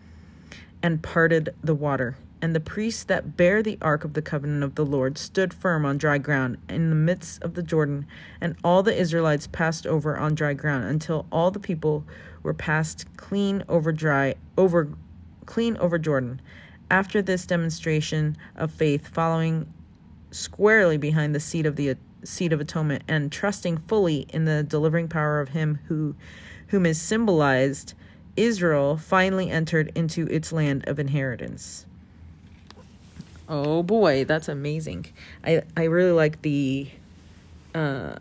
and parted the water. And the priests that bear the ark of the covenant of the Lord stood firm on dry ground in the midst of the Jordan, and all the Israelites passed over on dry ground until all the people were passed clean over dry over clean over Jordan. After this demonstration of faith, following squarely behind the seat of the seat of atonement and trusting fully in the delivering power of him who whom is symbolized, Israel finally entered into its land of inheritance. Oh boy, that's amazing. I I really like the uh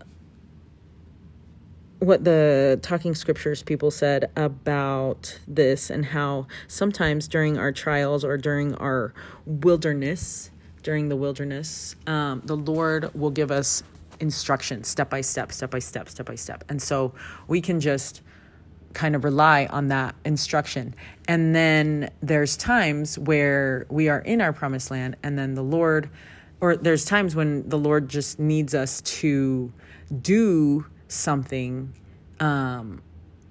what the talking scriptures people said about this and how sometimes during our trials or during our wilderness during the wilderness um, the lord will give us instructions step by step step by step step by step. And so we can just kind of rely on that instruction. And then there's times where we are in our promised land and then the lord or there's times when the lord just needs us to do something um,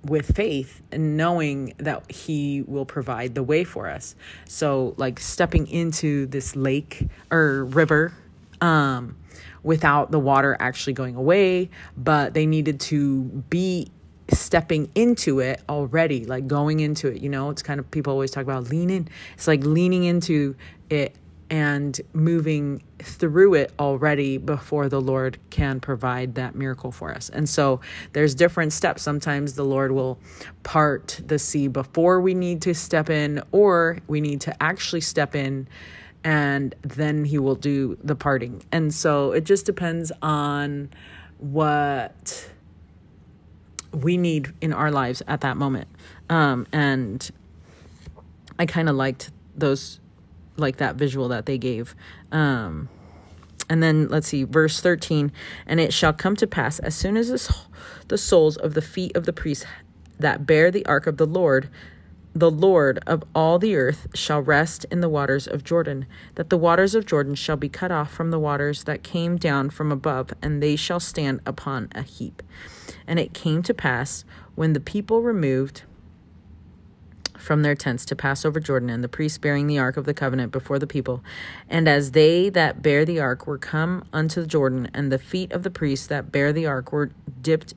with faith and knowing that he will provide the way for us. So like stepping into this lake or river um, without the water actually going away but they needed to be stepping into it already like going into it you know? It's kind of people always talk about leaning. It's like leaning into it and moving through it already before the Lord can provide that miracle for us. And so there's different steps. Sometimes the Lord will part the sea before we need to step in, or we need to actually step in and then he will do the parting. And so it just depends on what we need in our lives at that moment. Um, and I kind of liked those like that visual that they gave. Um, and then let's see, verse 13. And it shall come to pass as soon as this, the soles of the feet of the priests that bear the ark of the Lord, the Lord of all the earth, shall rest in the waters of Jordan, that the waters of Jordan shall be cut off from the waters that came down from above, and they shall stand upon a heap. And it came to pass when the people removed from their tents to pass over Jordan, and the priests bearing the ark of the covenant before the people. And as they that bear the ark were come unto Jordan, and the feet of the priests that bear the ark were dipped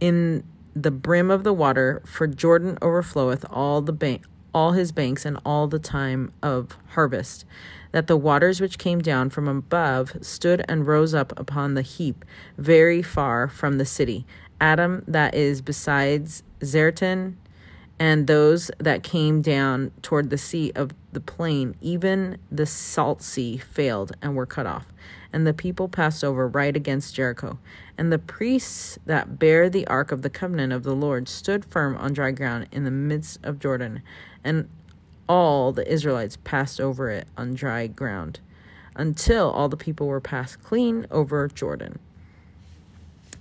in the brim of the water, for Jordan overfloweth all the bank, all his banks, and all the time of harvest. That the waters which came down from above stood and rose up upon the heap, very far from the city. Adam, that is besides Zaretan, and those that came down toward the sea of the plain, even the salt sea, failed and were cut off. And the people passed over right against Jericho. And the priests that bear the ark of the covenant of the Lord stood firm on dry ground in the midst of Jordan. And all the Israelites passed over it on dry ground until all the people were passed clean over Jordan.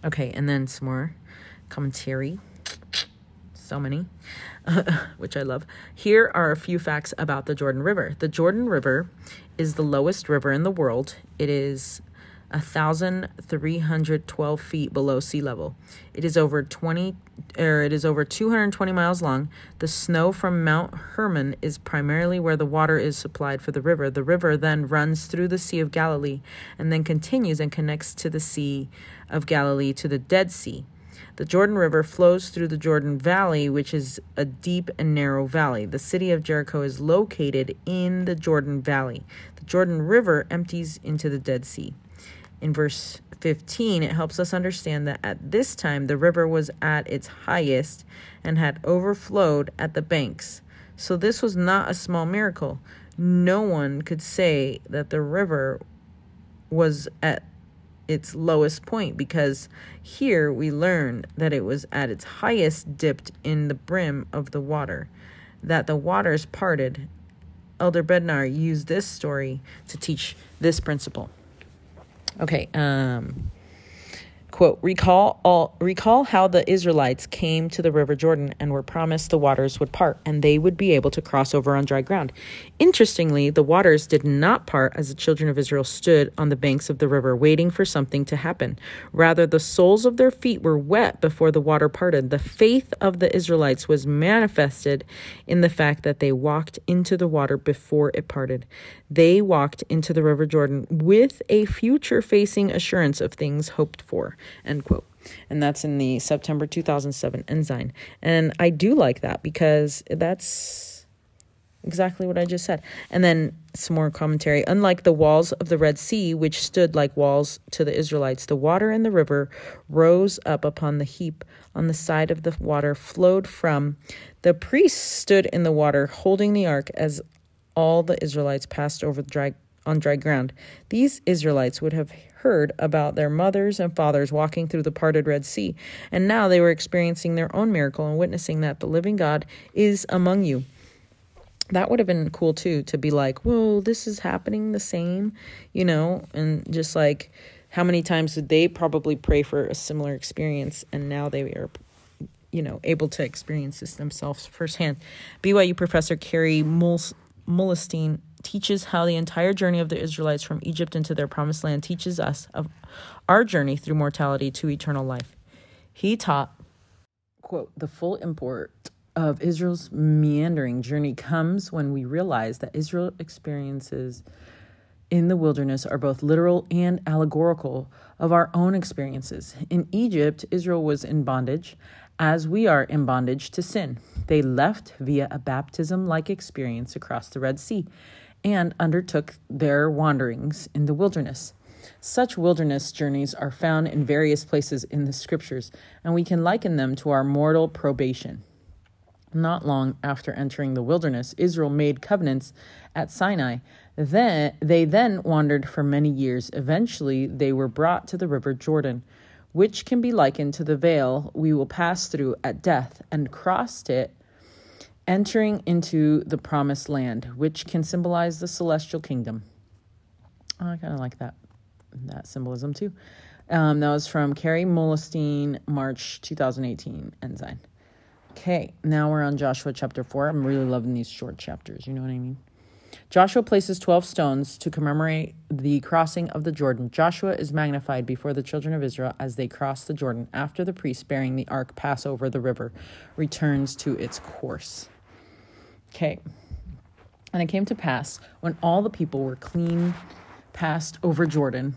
Okay, and then some more commentary so many, which I love. Here are a few facts about the Jordan River. The Jordan River is the lowest river in the world. It is 1,312 feet below sea level. It is over 20 or it is over 220 miles long. The snow from Mount Hermon is primarily where the water is supplied for the river. The river then runs through the Sea of Galilee and then continues and connects to the Sea of Galilee to the Dead Sea. The Jordan River flows through the Jordan Valley, which is a deep and narrow valley. The city of Jericho is located in the Jordan Valley. The Jordan River empties into the Dead Sea. In verse 15, it helps us understand that at this time the river was at its highest and had overflowed at the banks. So this was not a small miracle. No one could say that the river was at its lowest point because here we learn that it was at its highest dipped in the brim of the water, that the waters parted. Elder Bednar used this story to teach this principle. Okay, um, quote recall all recall how the israelites came to the river jordan and were promised the waters would part and they would be able to cross over on dry ground. Interestingly the waters did not part as the children of israel stood on the banks of the river waiting for something to happen. Rather the soles of their feet were wet before the water parted. The faith of the israelites was manifested in the fact that they walked into the water before it parted. They walked into the river jordan with a future facing assurance of things hoped for end quote. And that's in the september 2007 ensign and i do like that because that's exactly what i just said. And then some more commentary. Unlike the walls of the red sea which stood like walls to the israelites the water in the river rose up upon the heap. On the side of the water flowed from. The priests stood in the water holding the ark as all the israelites passed over the dry on dry ground. These Israelites would have heard about their mothers and fathers walking through the parted Red Sea, and now they were experiencing their own miracle and witnessing that the living God is among you. That would have been cool too to be like, whoa, this is happening the same, you know, and just like how many times did they probably pray for a similar experience and now they are you know able to experience this themselves firsthand byu professor Kerry Muhlestein teaches how the entire journey of the Israelites from Egypt into their promised land teaches us of our journey through mortality to eternal life. He taught, quote, the full import of Israel's meandering journey comes when we realize that Israel experiences in the wilderness are both literal and allegorical of our own experiences. In Egypt, Israel was in bondage, as we are in bondage to sin. They left via a baptism like experience across the Red Sea and undertook their wanderings in the wilderness. Such wilderness journeys are found in various places in the scriptures, and we can liken them to our mortal probation. Not long after entering the wilderness, Israel made covenants at Sinai. Then they then wandered for many years. Eventually, they were brought to the river Jordan, which can be likened to the veil we will pass through at death, and crossed it entering into the promised land, which can symbolize the celestial kingdom. Oh, I kind of like that that symbolism too. Um, that was from Kerry Muhlestein, March 2018, Ensign. Okay, now we're on Joshua chapter 4. I'm really loving these short chapters, you know what I mean? Joshua places 12 stones to commemorate the crossing of the Jordan. Joshua is magnified before the children of Israel as they cross the Jordan after the priests bearing the ark pass over the river returns to its course. Okay. And it came to pass when all the people were clean passed over Jordan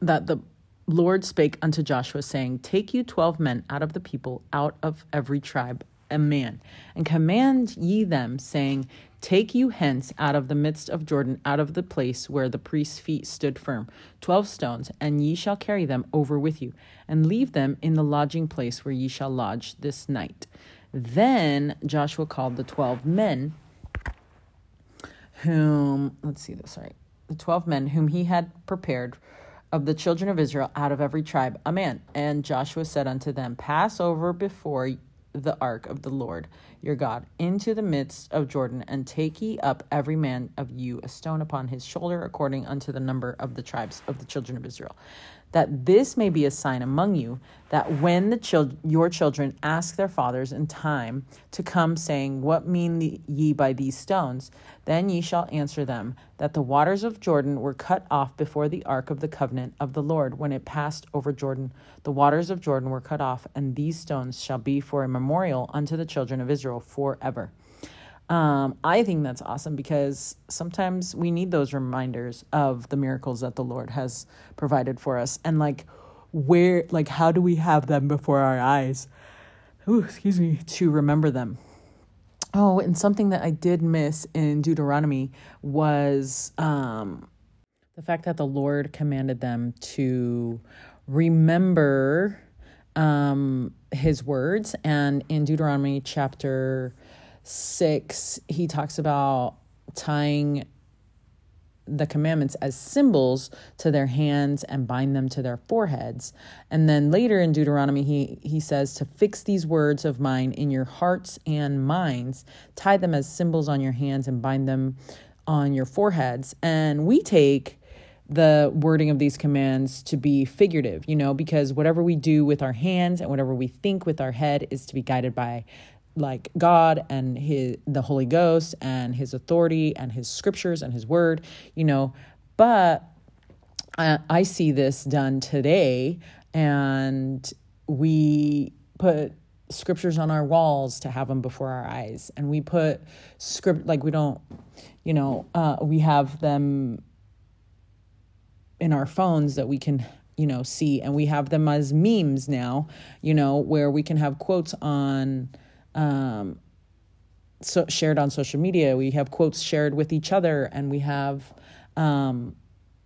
that the Lord spake unto Joshua, saying, Take you twelve men out of the people, out of every tribe, a man, and command ye them, saying, Take you hence out of the midst of Jordan, out of the place where the priest's feet stood firm, twelve stones, and ye shall carry them over with you, and leave them in the lodging place where ye shall lodge this night. Then Joshua called the 12 men whom, let's see this, right, the 12 men whom he had prepared of the children of Israel out of every tribe, a man. And Joshua said unto them, Pass over before the ark of the Lord your God into the midst of Jordan, and take ye up every man of you a stone upon his shoulder, according unto the number of the tribes of the children of Israel. That this may be a sign among you that when the chil- your children ask their fathers in time to come saying what mean ye by these stones? Then ye shall answer them that the waters of jordan were cut off before the ark of the covenant of the lord when it passed over jordan. The waters of jordan were cut off and these stones shall be for a memorial unto the children of israel forever um, I think that's awesome because sometimes we need those reminders of the miracles that the Lord has provided for us and like where like how do we have them before our eyes? Ooh, excuse me, to remember them. Oh, and something that I did miss in Deuteronomy was um, the fact that the Lord commanded them to remember um, his words. And in Deuteronomy chapter 6, he talks about tying the commandments as symbols to their hands and bind them to their foreheads. And then later in Deuteronomy, he, he says to fix these words of mine in your hearts and minds, tie them as symbols on your hands and bind them on your foreheads. And we take the wording of these commands to be figurative, you know, because whatever we do with our hands and whatever we think with our head is to be guided by like God and his the Holy Ghost and his authority and his scriptures and his word, you know. But I, I see this done today, and we put scriptures on our walls to have them before our eyes, and we put script like we don't, you know, uh, we have them in our phones that we can you know see and we have them as memes now you know where we can have quotes on um, so shared on social media. We have quotes shared with each other, and we have um,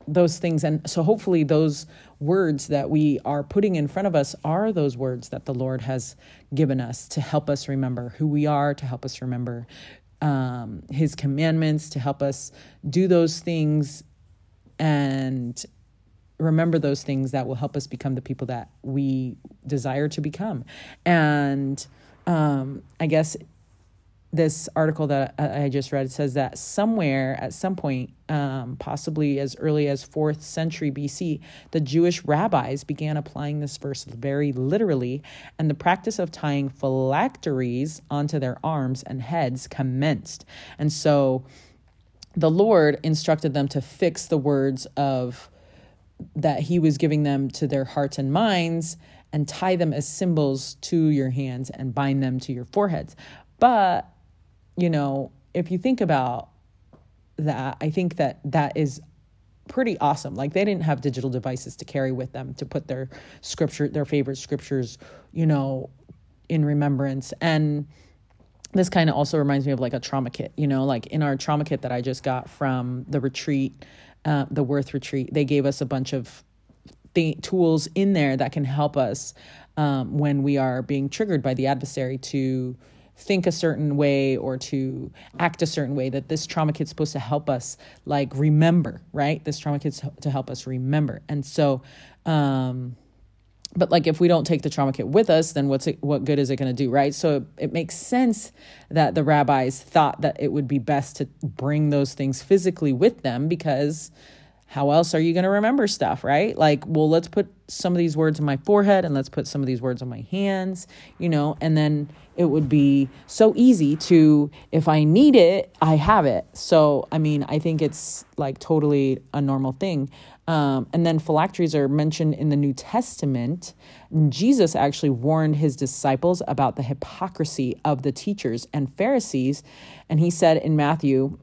those things. And so, hopefully, those words that we are putting in front of us are those words that the Lord has given us to help us remember who we are, to help us remember um, His commandments, to help us do those things and remember those things that will help us become the people that we desire to become. And um, I guess this article that I just read says that somewhere at some point, um, possibly as early as fourth century BC, the Jewish rabbis began applying this verse very literally, and the practice of tying phylacteries onto their arms and heads commenced. And so the Lord instructed them to fix the words of that He was giving them to their hearts and minds and tie them as symbols to your hands and bind them to your foreheads. But you know, if you think about that, I think that that is pretty awesome. Like they didn't have digital devices to carry with them to put their scripture, their favorite scriptures, you know, in remembrance. And this kind of also reminds me of like a trauma kit, you know, like in our trauma kit that I just got from the retreat, uh, the Worth retreat, they gave us a bunch of th- tools in there that can help us um, when we are being triggered by the adversary to think a certain way or to act a certain way that this trauma kit's supposed to help us like remember right? This trauma kit's to help us remember. And so um but like if we don't take the trauma kit with us then what's it what good is it going to do right so it, it makes sense that the rabbis thought that it would be best to bring those things physically with them because how else are you going to remember stuff, right? Like, well, let's put some of these words on my forehead and let's put some of these words on my hands, you know, and then it would be so easy to, if I need it, I have it. So, I mean, I think it's like totally a normal thing. Um, and then phylacteries are mentioned in the New Testament. Jesus actually warned his disciples about the hypocrisy of the teachers and Pharisees. And he said in Matthew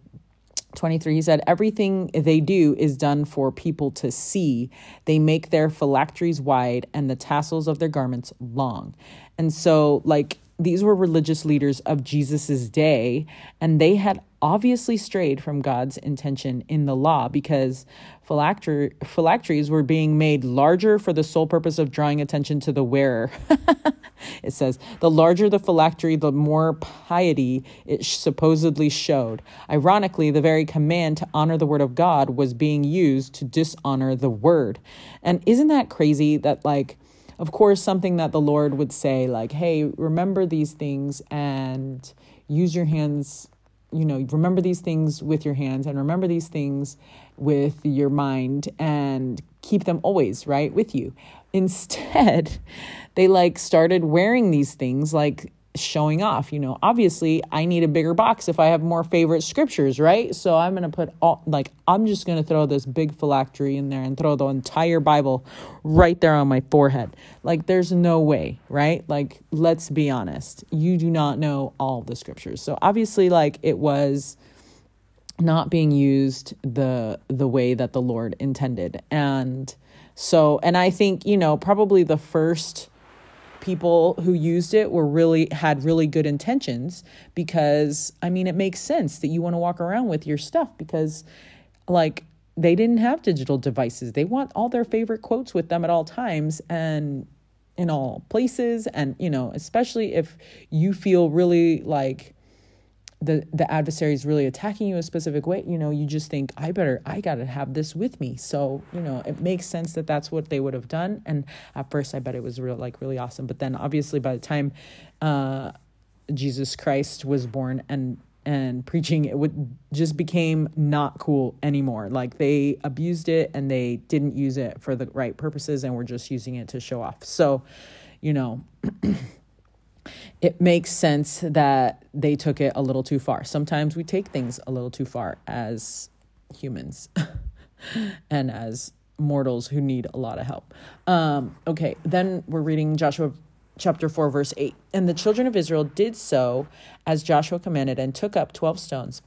23 he said everything they do is done for people to see they make their phylacteries wide and the tassels of their garments long and so like these were religious leaders of Jesus's day and they had obviously strayed from God's intention in the law because phylactery, phylacteries were being made larger for the sole purpose of drawing attention to the wearer. it says, the larger the phylactery, the more piety it supposedly showed. Ironically, the very command to honor the word of God was being used to dishonor the word. And isn't that crazy that, like, of course, something that the Lord would say, like, hey, remember these things and use your hands you know, remember these things with your hands and remember these things with your mind and keep them always, right, with you. Instead, they like started wearing these things like showing off. You know, obviously, I need a bigger box if I have more favorite scriptures, right? So I'm going to put all, like, I'm just going to throw this big phylactery in there and throw the entire Bible right there on my forehead. Like, there's no way, right? Like, let's be honest. You do not know all the scriptures. So obviously, like, it was not being used the the way that the Lord intended. And so and I think, you know, probably the first people who used it were really had really good intentions because I mean it makes sense that you want to walk around with your stuff because like they didn't have digital devices. They want all their favorite quotes with them at all times and in all places and you know, especially if you feel really like the the adversary is really attacking you a specific way you know you just think i better i gotta have this with me. So you know it makes sense that that's what they would have done. And at first i bet it was real like really awesome. But then obviously by the time uh jesus christ was born and and preaching it would just became not cool anymore. Like they abused it and they didn't use it for the right purposes and were just using it to show off. So you know it makes sense that they took it a little too far. Sometimes we take things a little too far as humans and as mortals who need a lot of help. Um, okay, then we're reading Joshua chapter 4, verse 8. And the children of Israel did so as Joshua commanded and took up 12 stones.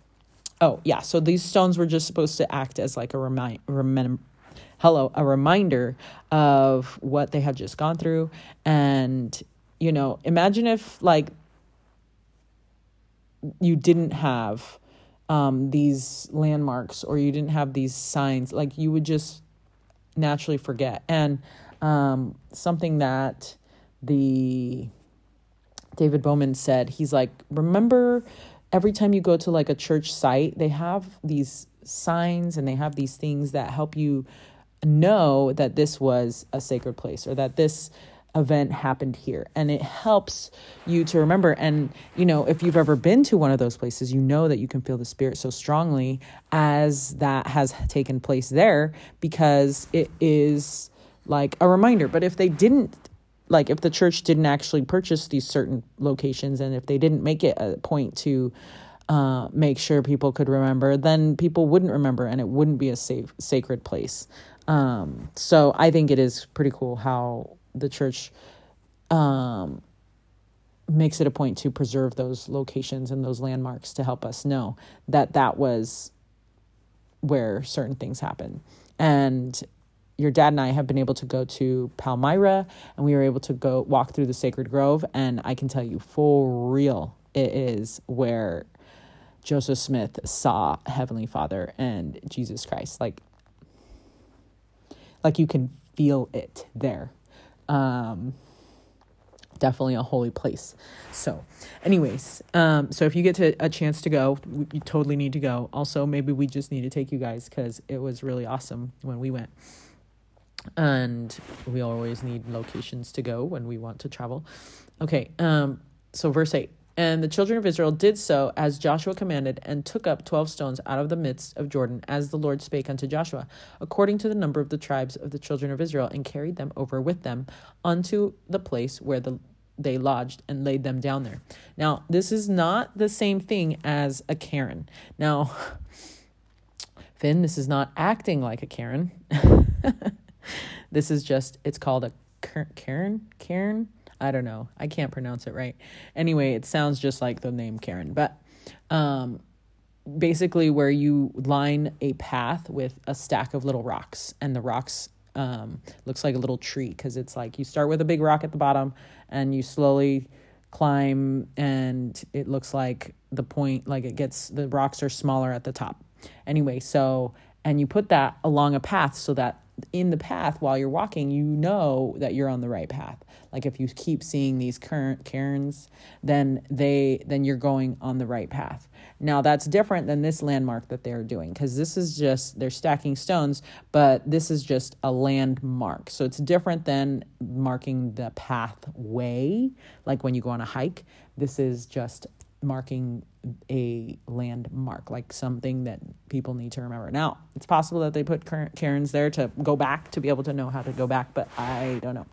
Oh, yeah, so these stones were just supposed to act as like a remind, hello, a reminder of what they had just gone through and you know, imagine if like you didn't have um, these landmarks or you didn't have these signs, like you would just naturally forget. And um, something that the David Bowman said, he's like, remember every time you go to like a church site, they have these signs and they have these things that help you know that this was a sacred place or that this event happened here. And it helps you to remember. And you know if you've ever been to one of those places you know that you can feel the spirit so strongly as that has taken place there because it is like a reminder. But if they didn't like if the church didn't actually purchase these certain locations and if they didn't make it a point to uh, make sure people could remember then people wouldn't remember and it wouldn't be a safe sacred place. Um, so i think it is pretty cool how the church um, makes it a point to preserve those locations and those landmarks to help us know that that was where certain things happen. And your dad and I have been able to go to Palmyra and we were able to go walk through the sacred grove. And I can tell you for real, it is where Joseph Smith saw Heavenly Father and Jesus Christ. Like, like you can feel it there um, definitely a holy place. So, anyways, um, so if you get to a chance to go, you totally need to go. Also, maybe we just need to take you guys because it was really awesome when we went. And we always need locations to go when we want to travel. Okay, um, so verse 8. And the children of Israel did so as Joshua commanded, and took up twelve stones out of the midst of Jordan, as the Lord spake unto Joshua, according to the number of the tribes of the children of Israel, and carried them over with them unto the place where the they lodged and laid them down there. Now, this is not the same thing as a cairn. Now, Finn, this is not acting like a cairn. this is just, it's called a cairn, cairn. I don't know. I can't pronounce it right. Anyway, it sounds just like the name Karen, but um, basically where you line a path with a stack of little rocks, and the rocks um, looks like a little tree because it's like you start with a big rock at the bottom and you slowly climb, and it looks like the point, like it gets the rocks are smaller at the top. Anyway, so and you put that along a path so that in the path while you're walking, you know that you're on the right path. Like if you keep seeing these current cairns, then they then you're going on the right path. Now that's different than this landmark that they're doing because this is just they're stacking stones, but this is just a landmark. So it's different than marking the pathway, like when you go on a hike. This is just marking a landmark, like something that people need to remember. Now, it's possible that they put current cairns there to go back to be able to know how to go back, but I don't know.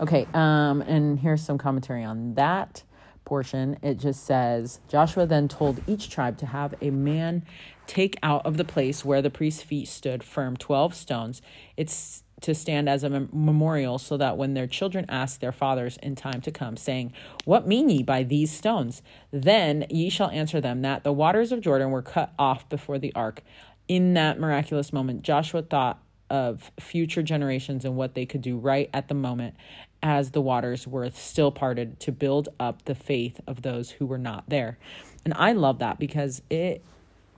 Okay, um, and here's some commentary on that portion. It just says Joshua then told each tribe to have a man take out of the place where the priest's feet stood firm 12 stones. It's to stand as a mem- memorial so that when their children ask their fathers in time to come, saying, What mean ye by these stones? Then ye shall answer them that the waters of Jordan were cut off before the ark. In that miraculous moment, Joshua thought of future generations and what they could do right at the moment as the waters were still parted to build up the faith of those who were not there. And I love that because it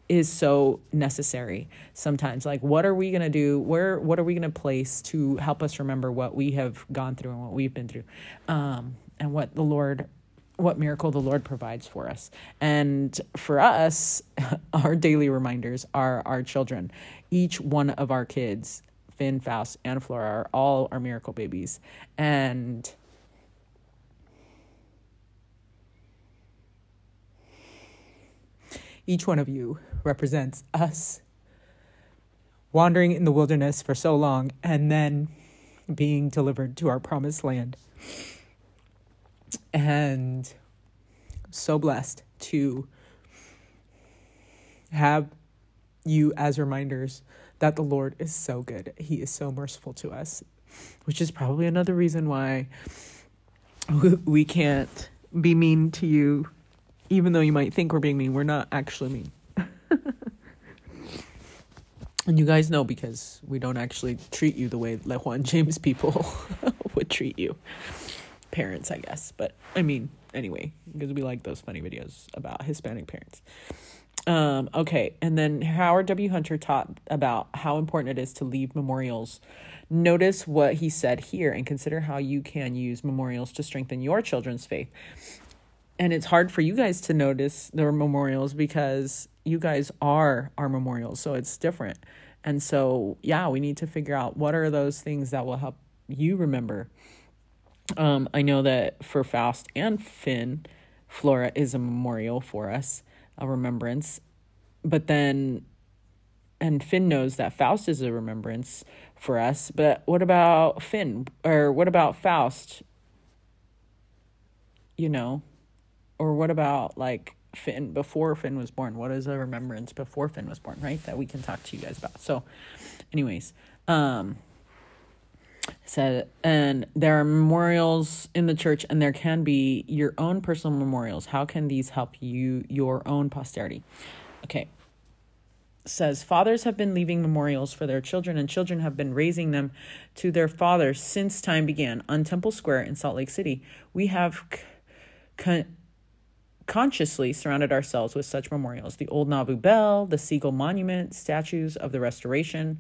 is so necessary sometimes. Like what are we going to do? Where what are we going to place to help us remember what we have gone through and what we've been through um, and what the lord what miracle the lord provides for us? And for us our daily reminders are our children each one of our kids finn faust and flora are all our miracle babies and each one of you represents us wandering in the wilderness for so long and then being delivered to our promised land. And so blessed to have you as reminders that the Lord is so good. He is so merciful to us, which is probably another reason why we can't be mean to you even though you might think we're being mean, we're not actually mean. and you guys know because we don't actually treat you the way Lejuan James people would treat you. Parents, I guess. But I mean, anyway, because we like those funny videos about Hispanic parents. Um, okay, and then Howard W. Hunter taught about how important it is to leave memorials. Notice what he said here and consider how you can use memorials to strengthen your children's faith and it's hard for you guys to notice their memorials because you guys are our memorials so it's different and so yeah we need to figure out what are those things that will help you remember um, i know that for faust and finn flora is a memorial for us a remembrance but then and finn knows that faust is a remembrance for us but what about finn or what about faust you know or what about like Finn before Finn was born? What is a remembrance before Finn was born, right? That we can talk to you guys about. So, anyways, um, said, and there are memorials in the church, and there can be your own personal memorials. How can these help you, your own posterity? Okay. Says fathers have been leaving memorials for their children, and children have been raising them to their fathers since time began. On Temple Square in Salt Lake City, we have. Con- consciously surrounded ourselves with such memorials the old Nauvoo Bell, the Seagull Monument, statues of the Restoration,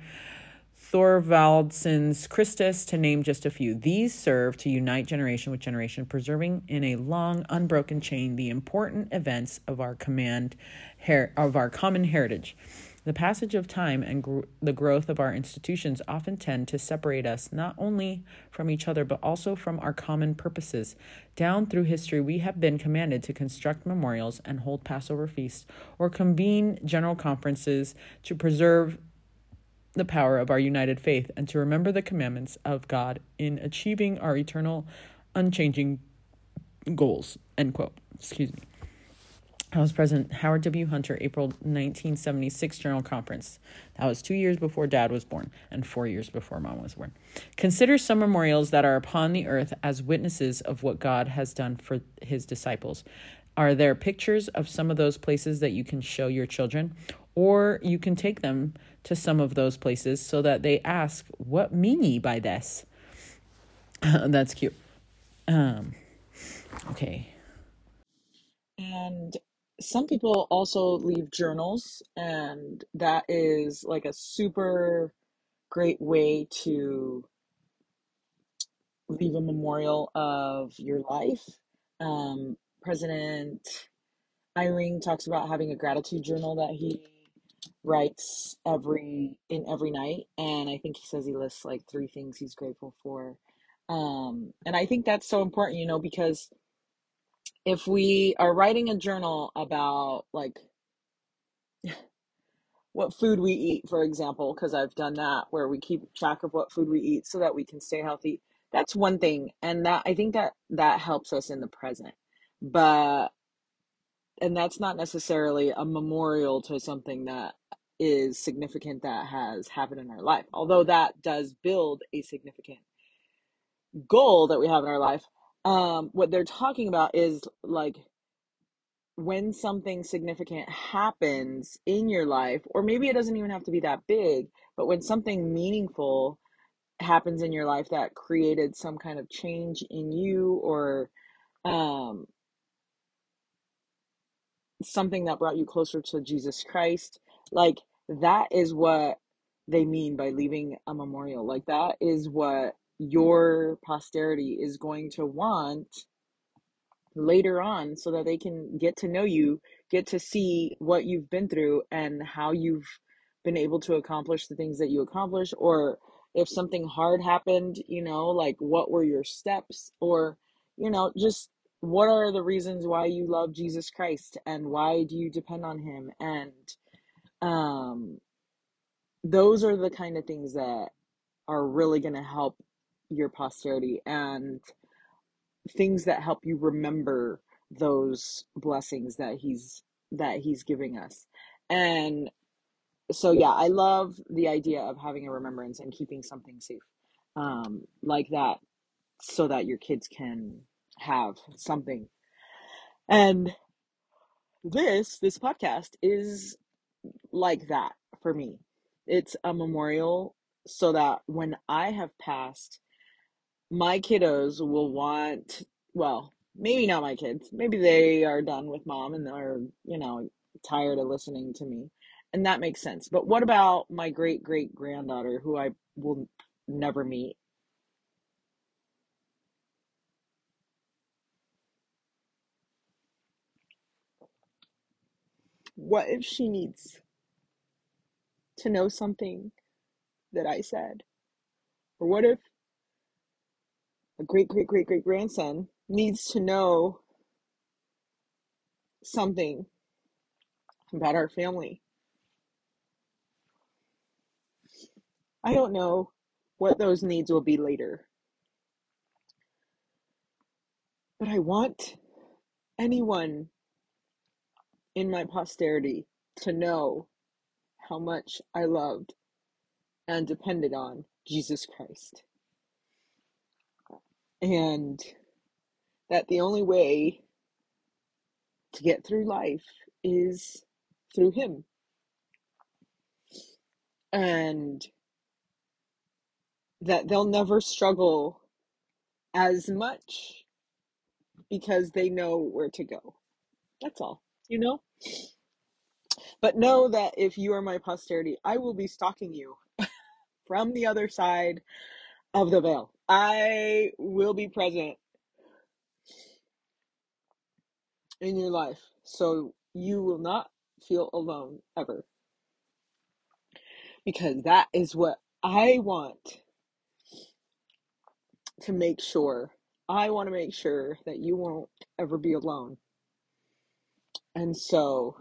Thorvaldsen's Christus, to name just a few. These serve to unite generation with generation, preserving in a long, unbroken chain the important events of our command, her- of our common heritage. The passage of time and gr- the growth of our institutions often tend to separate us not only from each other but also from our common purposes. Down through history, we have been commanded to construct memorials and hold Passover feasts or convene general conferences to preserve the power of our united faith and to remember the commandments of God in achieving our eternal, unchanging goals. End quote. Excuse me. House President Howard W. Hunter, April 1976 General Conference. That was two years before Dad was born and four years before Mom was born. Consider some memorials that are upon the earth as witnesses of what God has done for his disciples. Are there pictures of some of those places that you can show your children? Or you can take them to some of those places so that they ask, What mean ye by this? That's cute. Um, okay. And some people also leave journals, and that is like a super great way to leave a memorial of your life. Um, President Eyring talks about having a gratitude journal that he writes every in every night, and I think he says he lists like three things he's grateful for. Um, and I think that's so important, you know, because if we are writing a journal about like what food we eat, for example, because I've done that where we keep track of what food we eat so that we can stay healthy. That's one thing, and that I think that that helps us in the present. But and that's not necessarily a memorial to something that is significant that has happened in our life. Although that does build a significant goal that we have in our life. Um, what they're talking about is like when something significant happens in your life, or maybe it doesn't even have to be that big, but when something meaningful happens in your life that created some kind of change in you or um, something that brought you closer to Jesus Christ, like that is what they mean by leaving a memorial. Like that is what your posterity is going to want later on so that they can get to know you, get to see what you've been through and how you've been able to accomplish the things that you accomplish or if something hard happened, you know, like what were your steps or you know, just what are the reasons why you love Jesus Christ and why do you depend on him? And um those are the kind of things that are really going to help your posterity and things that help you remember those blessings that he's that he's giving us. And so yeah i love the idea of having a remembrance and keeping something safe um, like that so that your kids can have something and this this podcast is like that for me it's a memorial so that when i have passed my kiddos will want, well, maybe not my kids. Maybe they are done with mom and they're, you know, tired of listening to me. And that makes sense. But what about my great great granddaughter who I will never meet? What if she needs to know something that I said? Or what if a great great great great grandson needs to know something about our family? I don't know what those needs will be later. But I want anyone in my posterity to know how much I loved and depended on Jesus Christ. And that the only way to get through life is through Him. And that they'll never struggle as much because they know where to go. That's all, you know? But know that if you are my posterity, I will be stalking you from the other side of the veil. I will be present in your life. So you will not feel alone ever. Because that is what I want to make sure. I want to make sure that you won't ever be alone. And so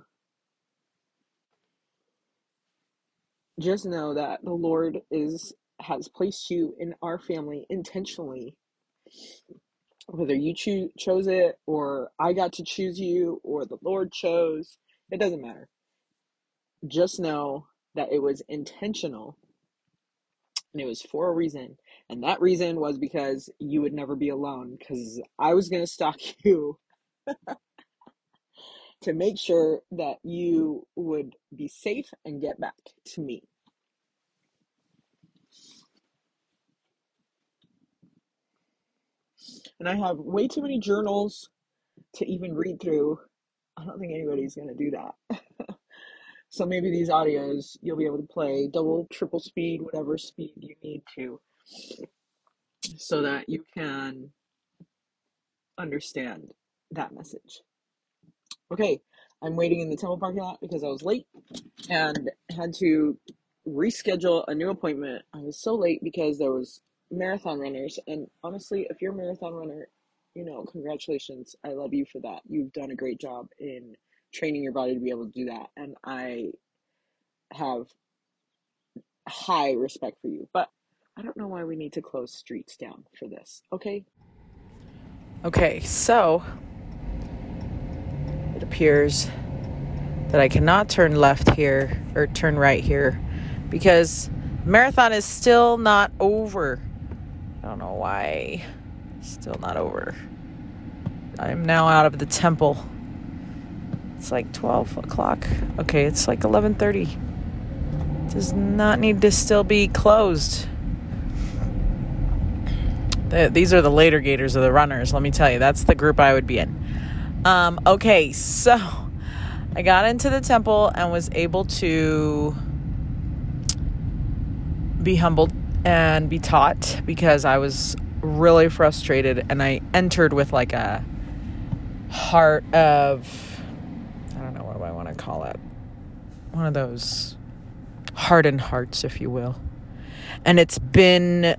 just know that the Lord is has placed you in our family intentionally. Whether you cho- chose it or I got to choose you or the Lord chose, it doesn't matter. Just know that it was intentional and it was for a reason. And that reason was because you would never be alone because I was going to stalk you to make sure that you would be safe and get back to me. And I have way too many journals to even read through. I don't think anybody's going to do that. so maybe these audios you'll be able to play double, triple speed, whatever speed you need to, so that you can understand that message. Okay, I'm waiting in the temple parking lot because I was late and had to reschedule a new appointment. I was so late because there was marathon runners and honestly, if you're a marathon runner, you know, congratulations. I love you for that. You've done a great job in training your body to be able to do that and I have high respect for you. But I don't know why we need to close streets down for this. Okay? Okay, so appears that I cannot turn left here or turn right here because marathon is still not over. I don't know why. Still not over. I'm now out of the temple. It's like 12 o'clock. Okay, it's like 11:30. Does not need to still be closed. These are the later gators of the runners. Let me tell you, that's the group I would be in. Um, okay, so I got into the temple and was able to be humbled and be taught because I was really frustrated and I entered with like a heart of I don't know what do I want to call it. One of those hardened hearts, if you will. And it's been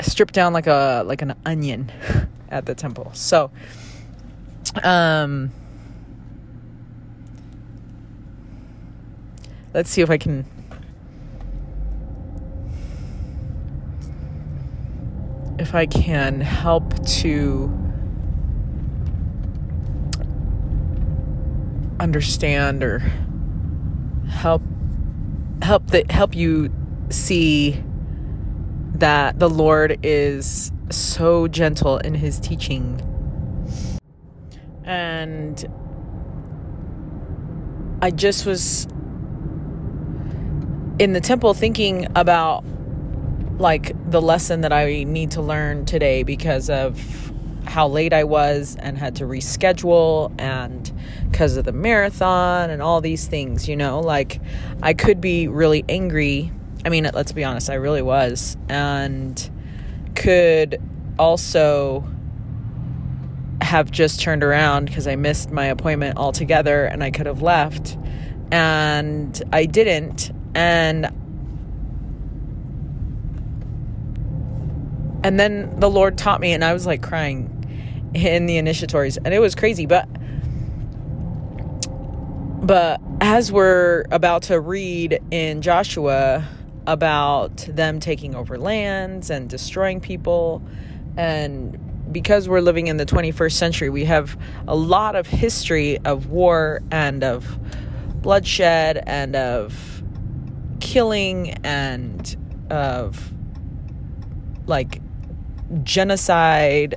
stripped down like a like an onion at the temple. So um let's see if I can if I can help to understand or help help that help you see that the Lord is so gentle in his teaching and I just was in the temple thinking about like the lesson that I need to learn today because of how late I was and had to reschedule and because of the marathon and all these things, you know, like I could be really angry. I mean, let's be honest, I really was and could also have just turned around because I missed my appointment altogether and I could have left. And I didn't. And and then the Lord taught me and I was like crying in the initiatories and it was crazy but but as we're about to read in Joshua about them taking over lands and destroying people. And because we're living in the 21st century, we have a lot of history of war and of bloodshed and of killing and of like genocide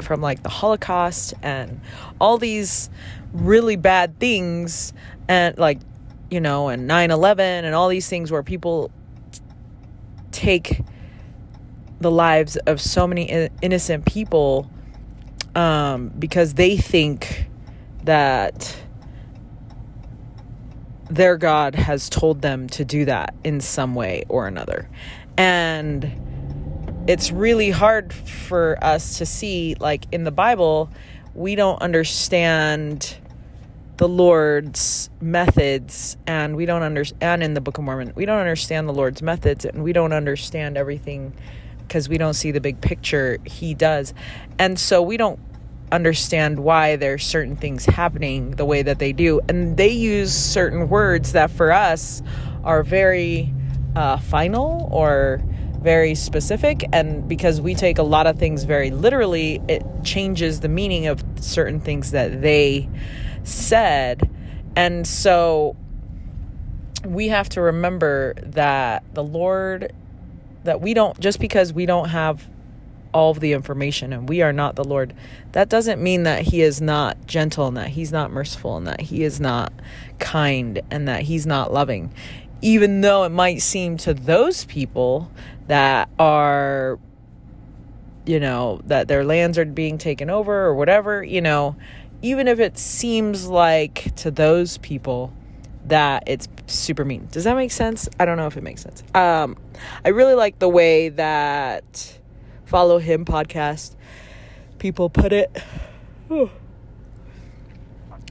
from like the Holocaust and all these really bad things. And like you know and 9/11 and all these things where people take the lives of so many innocent people um, because they think that their God has told them to do that in some way or another. And it's really hard for us to see, like in the Bible, we don't understand the Lord's methods and we don't understand, and in the Book of Mormon, we don't understand the Lord's methods and we don't understand everything because we don't see the big picture. He does. And so we don't understand why there's certain things happening the way that they do. And they use certain words that for us are very uh, final or very specific. And because we take a lot of things very literally, it changes the meaning of certain things that they said. And so we have to remember that the Lord that we don't just because we don't have all of the information and we are not the Lord, that doesn't mean that He is not gentle and that He's not merciful and that He is not kind and that He's not loving. Even though it might seem to those people that are, you know, that their lands are being taken over or whatever, you know, even if it seems like to those people that it's super mean. Does that make sense? I don't know if it makes sense. Um, I really like the way that Follow Him podcast people put it.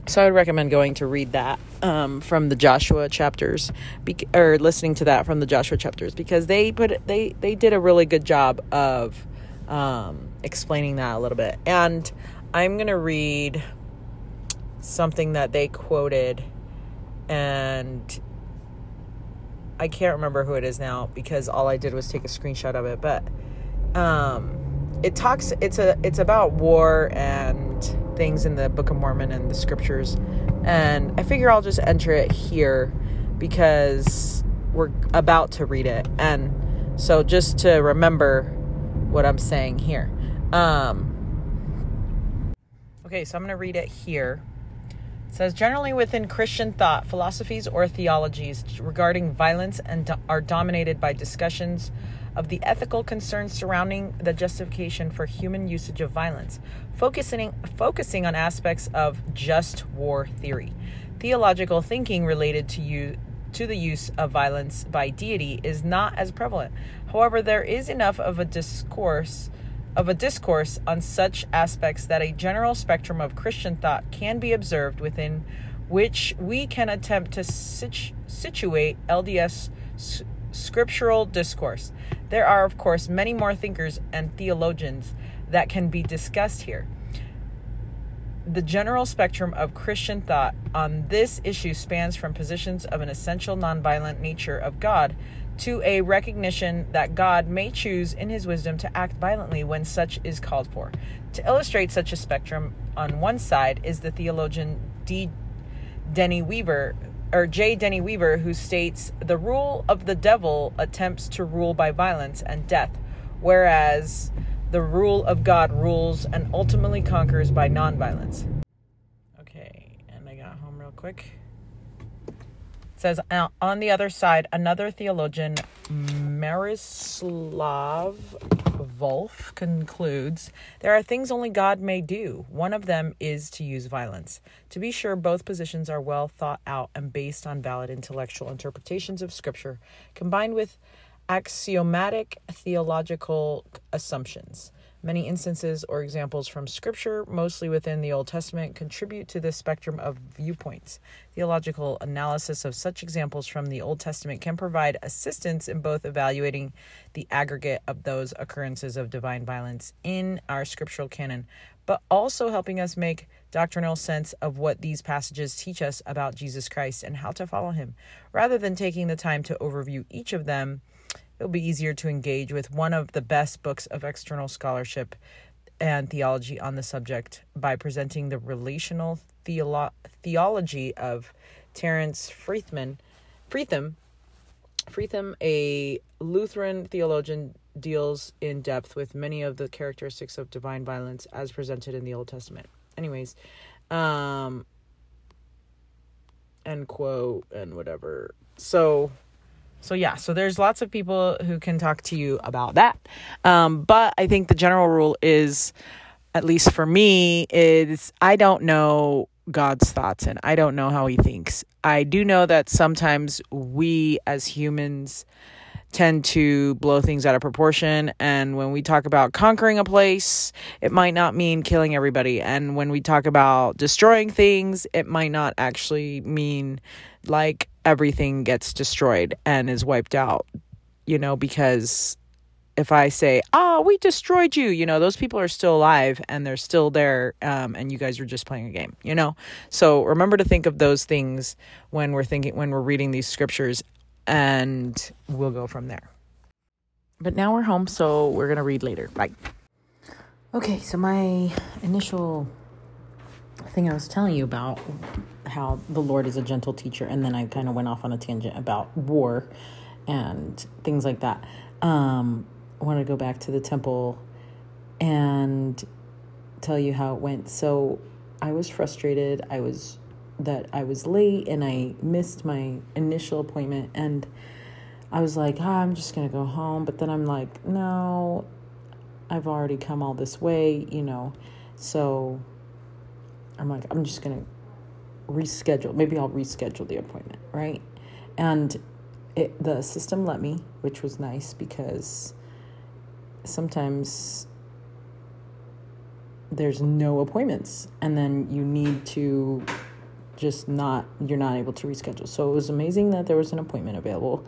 So I would recommend going to read that um, from the Joshua chapters, or listening to that from the Joshua chapters, because they put it, they they did a really good job of um, explaining that a little bit. And I'm gonna read something that they quoted and I can't remember who it is now because all I did was take a screenshot of it. But um, it talks. It's a. It's about war and things in the Book of Mormon and the scriptures, and I figure I'll just enter it here because we're about to read it, and so just to remember what I'm saying here. Um, okay, so I'm gonna read it here says generally within Christian thought, philosophies or theologies regarding violence and do- are dominated by discussions of the ethical concerns surrounding the justification for human usage of violence, focusing focusing on aspects of just war theory. Theological thinking related to you to the use of violence by deity is not as prevalent. However, there is enough of a discourse of a discourse on such aspects that a general spectrum of Christian thought can be observed within which we can attempt to situ- situate LDS s- scriptural discourse. There are, of course, many more thinkers and theologians that can be discussed here. The general spectrum of Christian thought on this issue spans from positions of an essential nonviolent nature of God to a recognition that God may choose in his wisdom to act violently when such is called for. To illustrate such a spectrum, on one side is the theologian D. Denny Weaver, or J. Denny Weaver, who states the rule of the devil attempts to rule by violence and death, whereas the rule of God rules and ultimately conquers by nonviolence. Okay, and I got home real quick says uh, on the other side, another theologian, Miroslav Volf, concludes there are things only God may do. One of them is to use violence. To be sure, both positions are well thought out and based on valid intellectual interpretations of Scripture, combined with axiomatic theological assumptions. Many instances or examples from Scripture, mostly within the Old Testament, contribute to this spectrum of viewpoints. Theological analysis of such examples from the Old Testament can provide assistance in both evaluating the aggregate of those occurrences of divine violence in our scriptural canon, but also helping us make doctrinal sense of what these passages teach us about Jesus Christ and how to follow him. Rather than taking the time to overview each of them, it'll be easier to engage with one of the best books of external scholarship and theology on the subject by presenting the relational theolo- theology of Terence Freetham, Freetham, Freetham, a Lutheran theologian, deals in depth with many of the characteristics of divine violence as presented in the Old Testament. Anyways, um, end quote and whatever. So so yeah, so there's lots of people who can talk to you about that. Um, but I think the general rule is, at least for me, is I don't know God's thoughts and I don't know how he thinks. I do know that sometimes we as humans tend to blow things out of proportion. And when we talk about conquering a place, it might not mean killing everybody. And when we talk about destroying things, it might not actually mean like everything gets destroyed and is wiped out, you know, because if I say, "Oh, we destroyed you," you know, those people are still alive and they're still there, um, and you guys are just playing a game, you know. So remember to think of those things when we're thinking when we're reading these scriptures, and we'll go from there. But now we're home, so we're gonna read later. Bye. Okay, so my initial thing I was telling you about how the Lord is a gentle teacher, and then I kind of went off on a tangent about war and things like that. Um, I want to go back to the temple and tell you how it went. So I was frustrated. I was that I was late and I missed my initial appointment and I was like, ah, I'm just going to go home, but then I'm like, no, I've already come all this way, you know. So I'm like, I'm just going to reschedule. Maybe I'll reschedule the appointment, right? And it, the system let me, which was nice because sometimes there's no appointments and then you need to just not you're not able to reschedule so it was amazing that there was an appointment available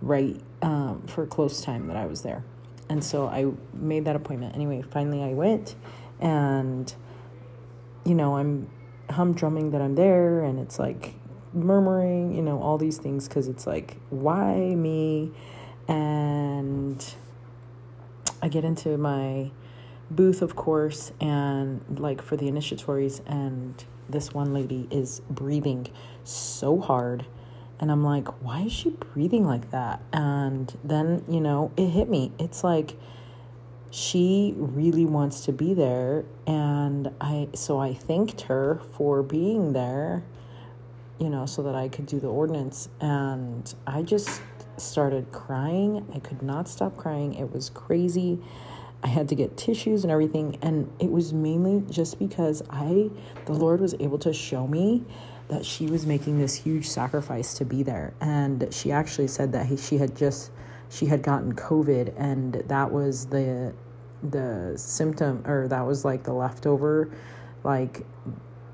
right um, for close time that i was there and so i made that appointment anyway finally i went and you know i'm humdrumming that i'm there and it's like murmuring you know all these things because it's like why me and I get into my booth, of course, and like for the initiatories, and this one lady is breathing so hard. And I'm like, why is she breathing like that? And then, you know, it hit me. It's like she really wants to be there. And I, so I thanked her for being there, you know, so that I could do the ordinance. And I just started crying. I could not stop crying. It was crazy. I had to get tissues and everything. And it was mainly just because I, the Lord was able to show me that she was making this huge sacrifice to be there. And she actually said that he, she had just, she had gotten COVID and that was the, the symptom, or that was like the leftover, like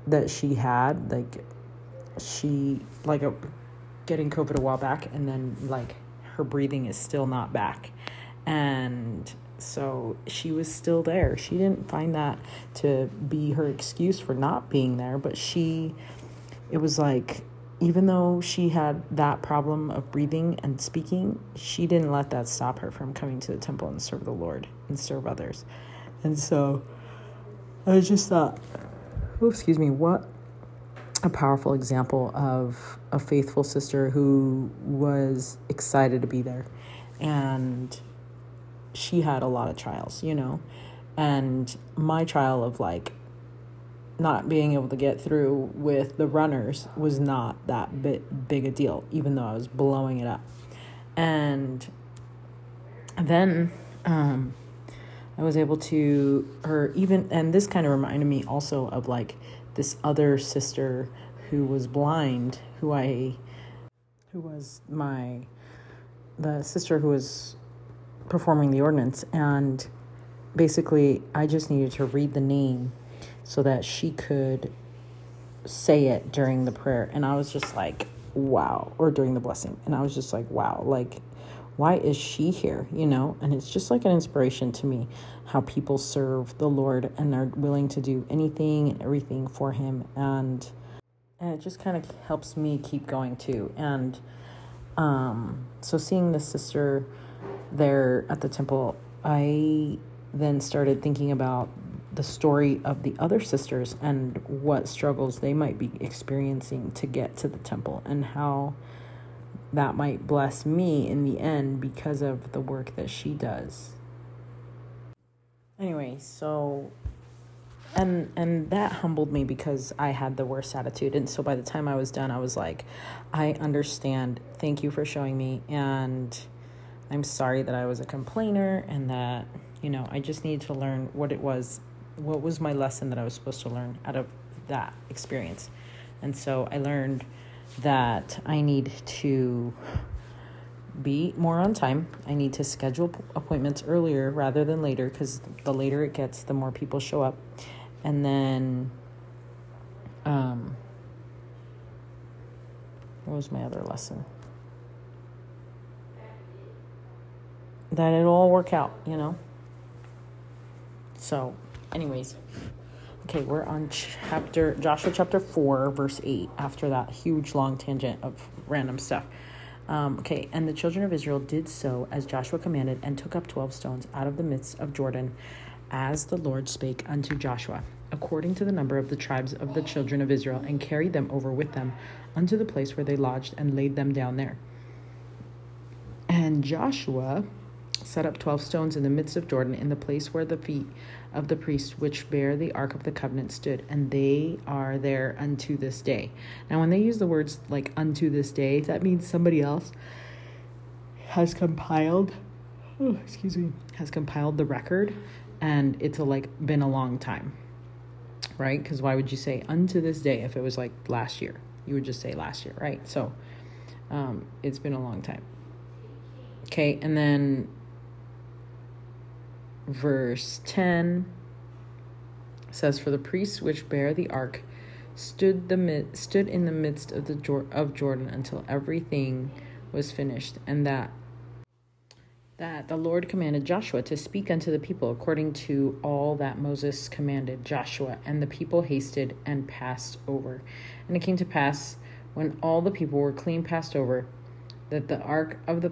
that she had. Like she, like a, getting COVID a while back, and then like her breathing is still not back. And so she was still there. She didn't find that to be her excuse for not being there, but she, it was like, even though she had that problem of breathing and speaking, she didn't let that stop her from coming to the temple and serve the Lord and serve others. And so I just thought, oh, excuse me, what a powerful example of a faithful sister who was excited to be there. And she had a lot of trials, you know. And my trial of like not being able to get through with the runners was not that bit big a deal, even though I was blowing it up. And then um, I was able to, or even, and this kind of reminded me also of like this other sister who was blind, who I, who was my, the sister who was performing the ordinance, and basically, I just needed to read the name so that she could say it during the prayer. And I was just like, wow, or during the blessing. And I was just like, wow, like, why is she here? You know? And it's just like an inspiration to me how people serve the Lord and are willing to do anything and everything for Him. And, and it just kind of helps me keep going too. And um, so seeing the sister there at the temple, I then started thinking about the story of the other sisters and what struggles they might be experiencing to get to the temple and how that might bless me in the end because of the work that she does. Anyway, so and and that humbled me because I had the worst attitude and so by the time I was done I was like I understand. Thank you for showing me and I'm sorry that I was a complainer and that you know, I just needed to learn what it was what was my lesson that I was supposed to learn out of that experience. And so I learned that I need to be more on time. I need to schedule appointments earlier rather than later because the later it gets, the more people show up. And then, um, what was my other lesson? That it'll all work out, you know? So, anyways. Okay, we're on chapter Joshua chapter 4 verse 8 after that huge long tangent of random stuff. Um, okay, and the children of Israel did so as Joshua commanded and took up 12 stones out of the midst of Jordan as the Lord spake unto Joshua according to the number of the tribes of the children of Israel and carried them over with them unto the place where they lodged and laid them down there. And Joshua set up 12 stones in the midst of Jordan in the place where the feet of the priests which bear the ark of the covenant stood, and they are there unto this day. Now, when they use the words like unto this day, that means somebody else has compiled, oh, excuse me, has compiled the record, and it's a, like been a long time, right? Because why would you say unto this day if it was like last year? You would just say last year, right? So, um, it's been a long time. Okay, and then verse 10 says for the priests which bear the ark stood the mid, stood in the midst of the of Jordan until everything was finished and that that the Lord commanded Joshua to speak unto the people according to all that Moses commanded Joshua and the people hasted and passed over. And it came to pass when all the people were clean passed over that the ark of the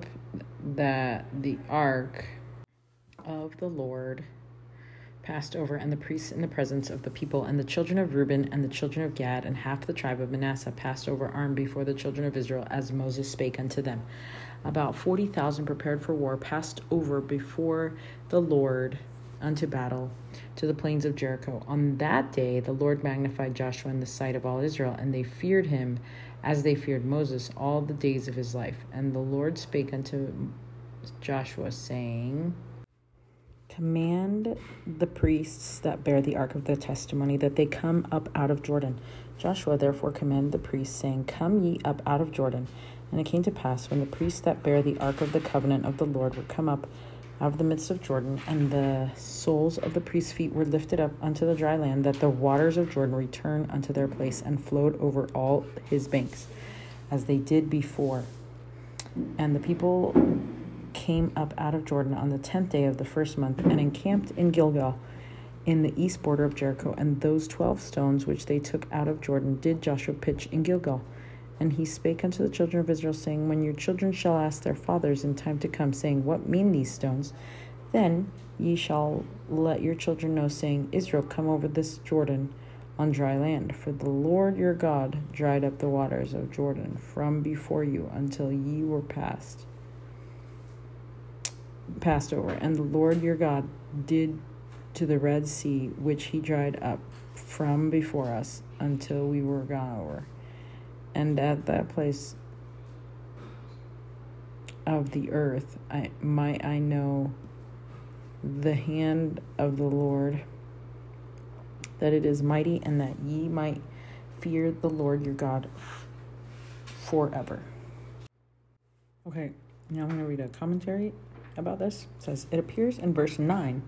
that the ark of the Lord passed over, and the priests in the presence of the people, and the children of Reuben and the children of Gad, and half the tribe of Manasseh passed over armed before the children of Israel, as Moses spake unto them. About forty thousand prepared for war passed over before the Lord unto battle to the plains of Jericho. On that day the Lord magnified Joshua in the sight of all Israel, and they feared him as they feared Moses all the days of his life. And the Lord spake unto Joshua, saying, Command the priests that bear the ark of the testimony that they come up out of Jordan. Joshua therefore commanded the priests, saying, Come ye up out of Jordan. And it came to pass, when the priests that bear the ark of the covenant of the Lord were come up out of the midst of Jordan, and the soles of the priests' feet were lifted up unto the dry land, that the waters of Jordan returned unto their place and flowed over all his banks, as they did before. And the people came up out of Jordan on the tenth day of the first month and encamped in Gilgal in the east border of Jericho. And those twelve stones which they took out of Jordan did Joshua pitch in Gilgal. And he spake unto the children of Israel, saying, When your children shall ask their fathers in time to come, saying, What mean these stones? Then ye shall let your children know, saying, Israel, come over this Jordan on dry land. For the Lord your God dried up the waters of Jordan from before you until ye were passed passed over, and the Lord your God did to the Red Sea, which he dried up from before us until we were gone over. And at that place of the earth, I might I know the hand of the Lord, that it is mighty, and that ye might fear the Lord your God forever. Okay, now I'm going to read a commentary about this. Says, It appears in verse 9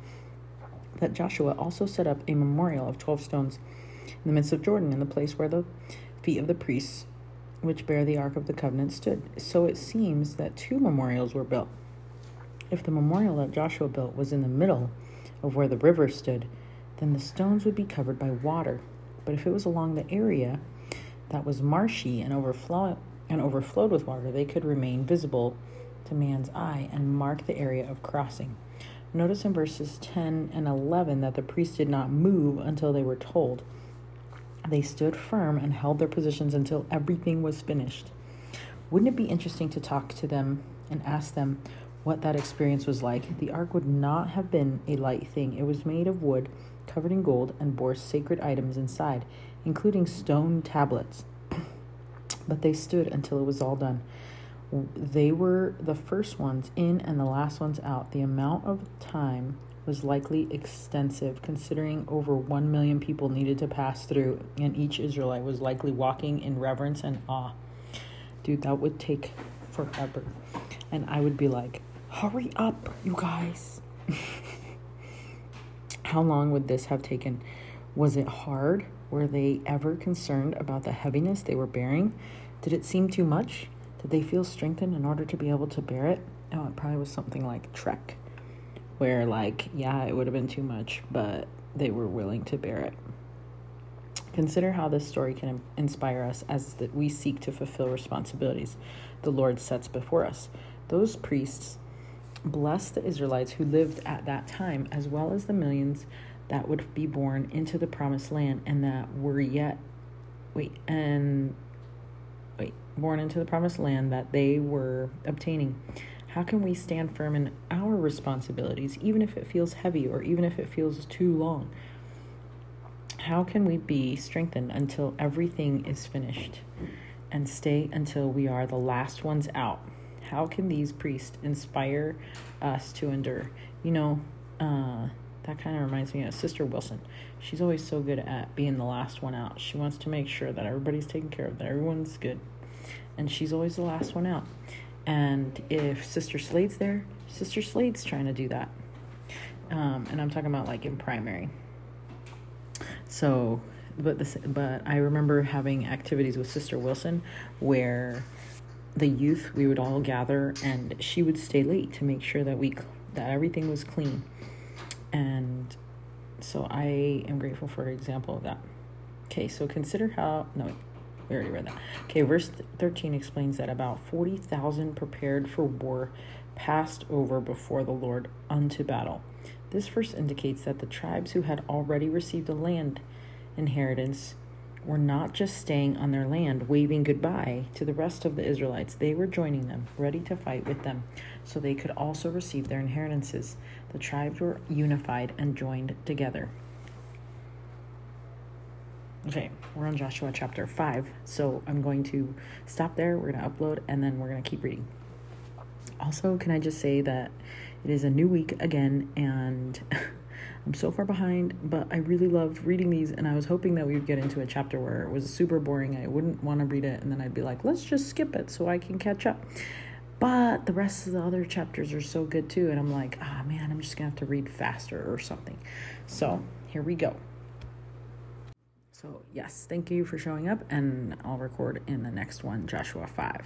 that Joshua also set up a memorial of 12 stones in the midst of Jordan, in the place where the feet of the priests which bear the Ark of the Covenant stood. So it seems that two memorials were built. If the memorial that Joshua built was in the middle of where the river stood, then the stones would be covered by water. But if it was along the area that was marshy and overflow and overflowed with water, they could remain visible to man's eye and mark the area of crossing. Notice in verses 10 and 11 that the priests did not move until they were told. They stood firm and held their positions until everything was finished. Wouldn't it be interesting to talk to them and ask them what that experience was like? The ark would not have been a light thing. It was made of wood, covered in gold, and bore sacred items inside, including stone tablets. but they stood until it was all done. They were the first ones in and the last ones out. The amount of time was likely extensive, considering over 1 million people needed to pass through, and each Israelite was likely walking in reverence and awe. Dude, that would take forever. And I would be like, hurry up, you guys. How long would this have taken? Was it hard? Were they ever concerned about the heaviness they were bearing? Did it seem too much? Did they feel strengthened in order to be able to bear it? Oh, it probably was something like Trek where like yeah it would have been too much but they were willing to bear it consider how this story can inspire us as that we seek to fulfill responsibilities the lord sets before us those priests blessed the israelites who lived at that time as well as the millions that would be born into the promised land and that were yet wait and born into the promised land that they were obtaining how can we stand firm in our responsibilities, even if it feels heavy or even if it feels too long? How can we be strengthened until everything is finished and stay until we are the last ones out? How can these priests inspire us to endure? You know, uh, that kind of reminds me of Sister Wilson. She's always so good at being the last one out. She wants to make sure that everybody's taken care of, that everyone's good. And she's always the last one out. And if Sister Slade's there, Sister Slade's trying to do that. Um, and I'm talking about like in primary. So, but this, but I remember having activities with Sister Wilson where the youth we would all gather and she would stay late to make sure that we that everything was clean. And so I am grateful for an example of that. Okay, so consider how no we already read that. Okay, verse 13 explains that about 40,000 prepared for war passed over before the Lord unto battle. This verse indicates that the tribes who had already received a land inheritance were not just staying on their land, waving goodbye to the rest of the Israelites. They were joining them, ready to fight with them, so they could also receive their inheritances. The tribes were unified and joined together. Okay, we're on Joshua chapter 5, so I'm going to stop there. We're going to upload and then we're going to keep reading. Also, can I just say that it is a new week again and I'm so far behind, but I really love reading these and I was hoping that we would get into a chapter where it was super boring. I wouldn't want to read it and then I'd be like, let's just skip it so I can catch up. But the rest of the other chapters are so good too, and I'm like, ah, oh, man, I'm just gonna have to read faster or something. So here we go. So, yes, thank you for showing up, and I'll record in the next one, Joshua 5.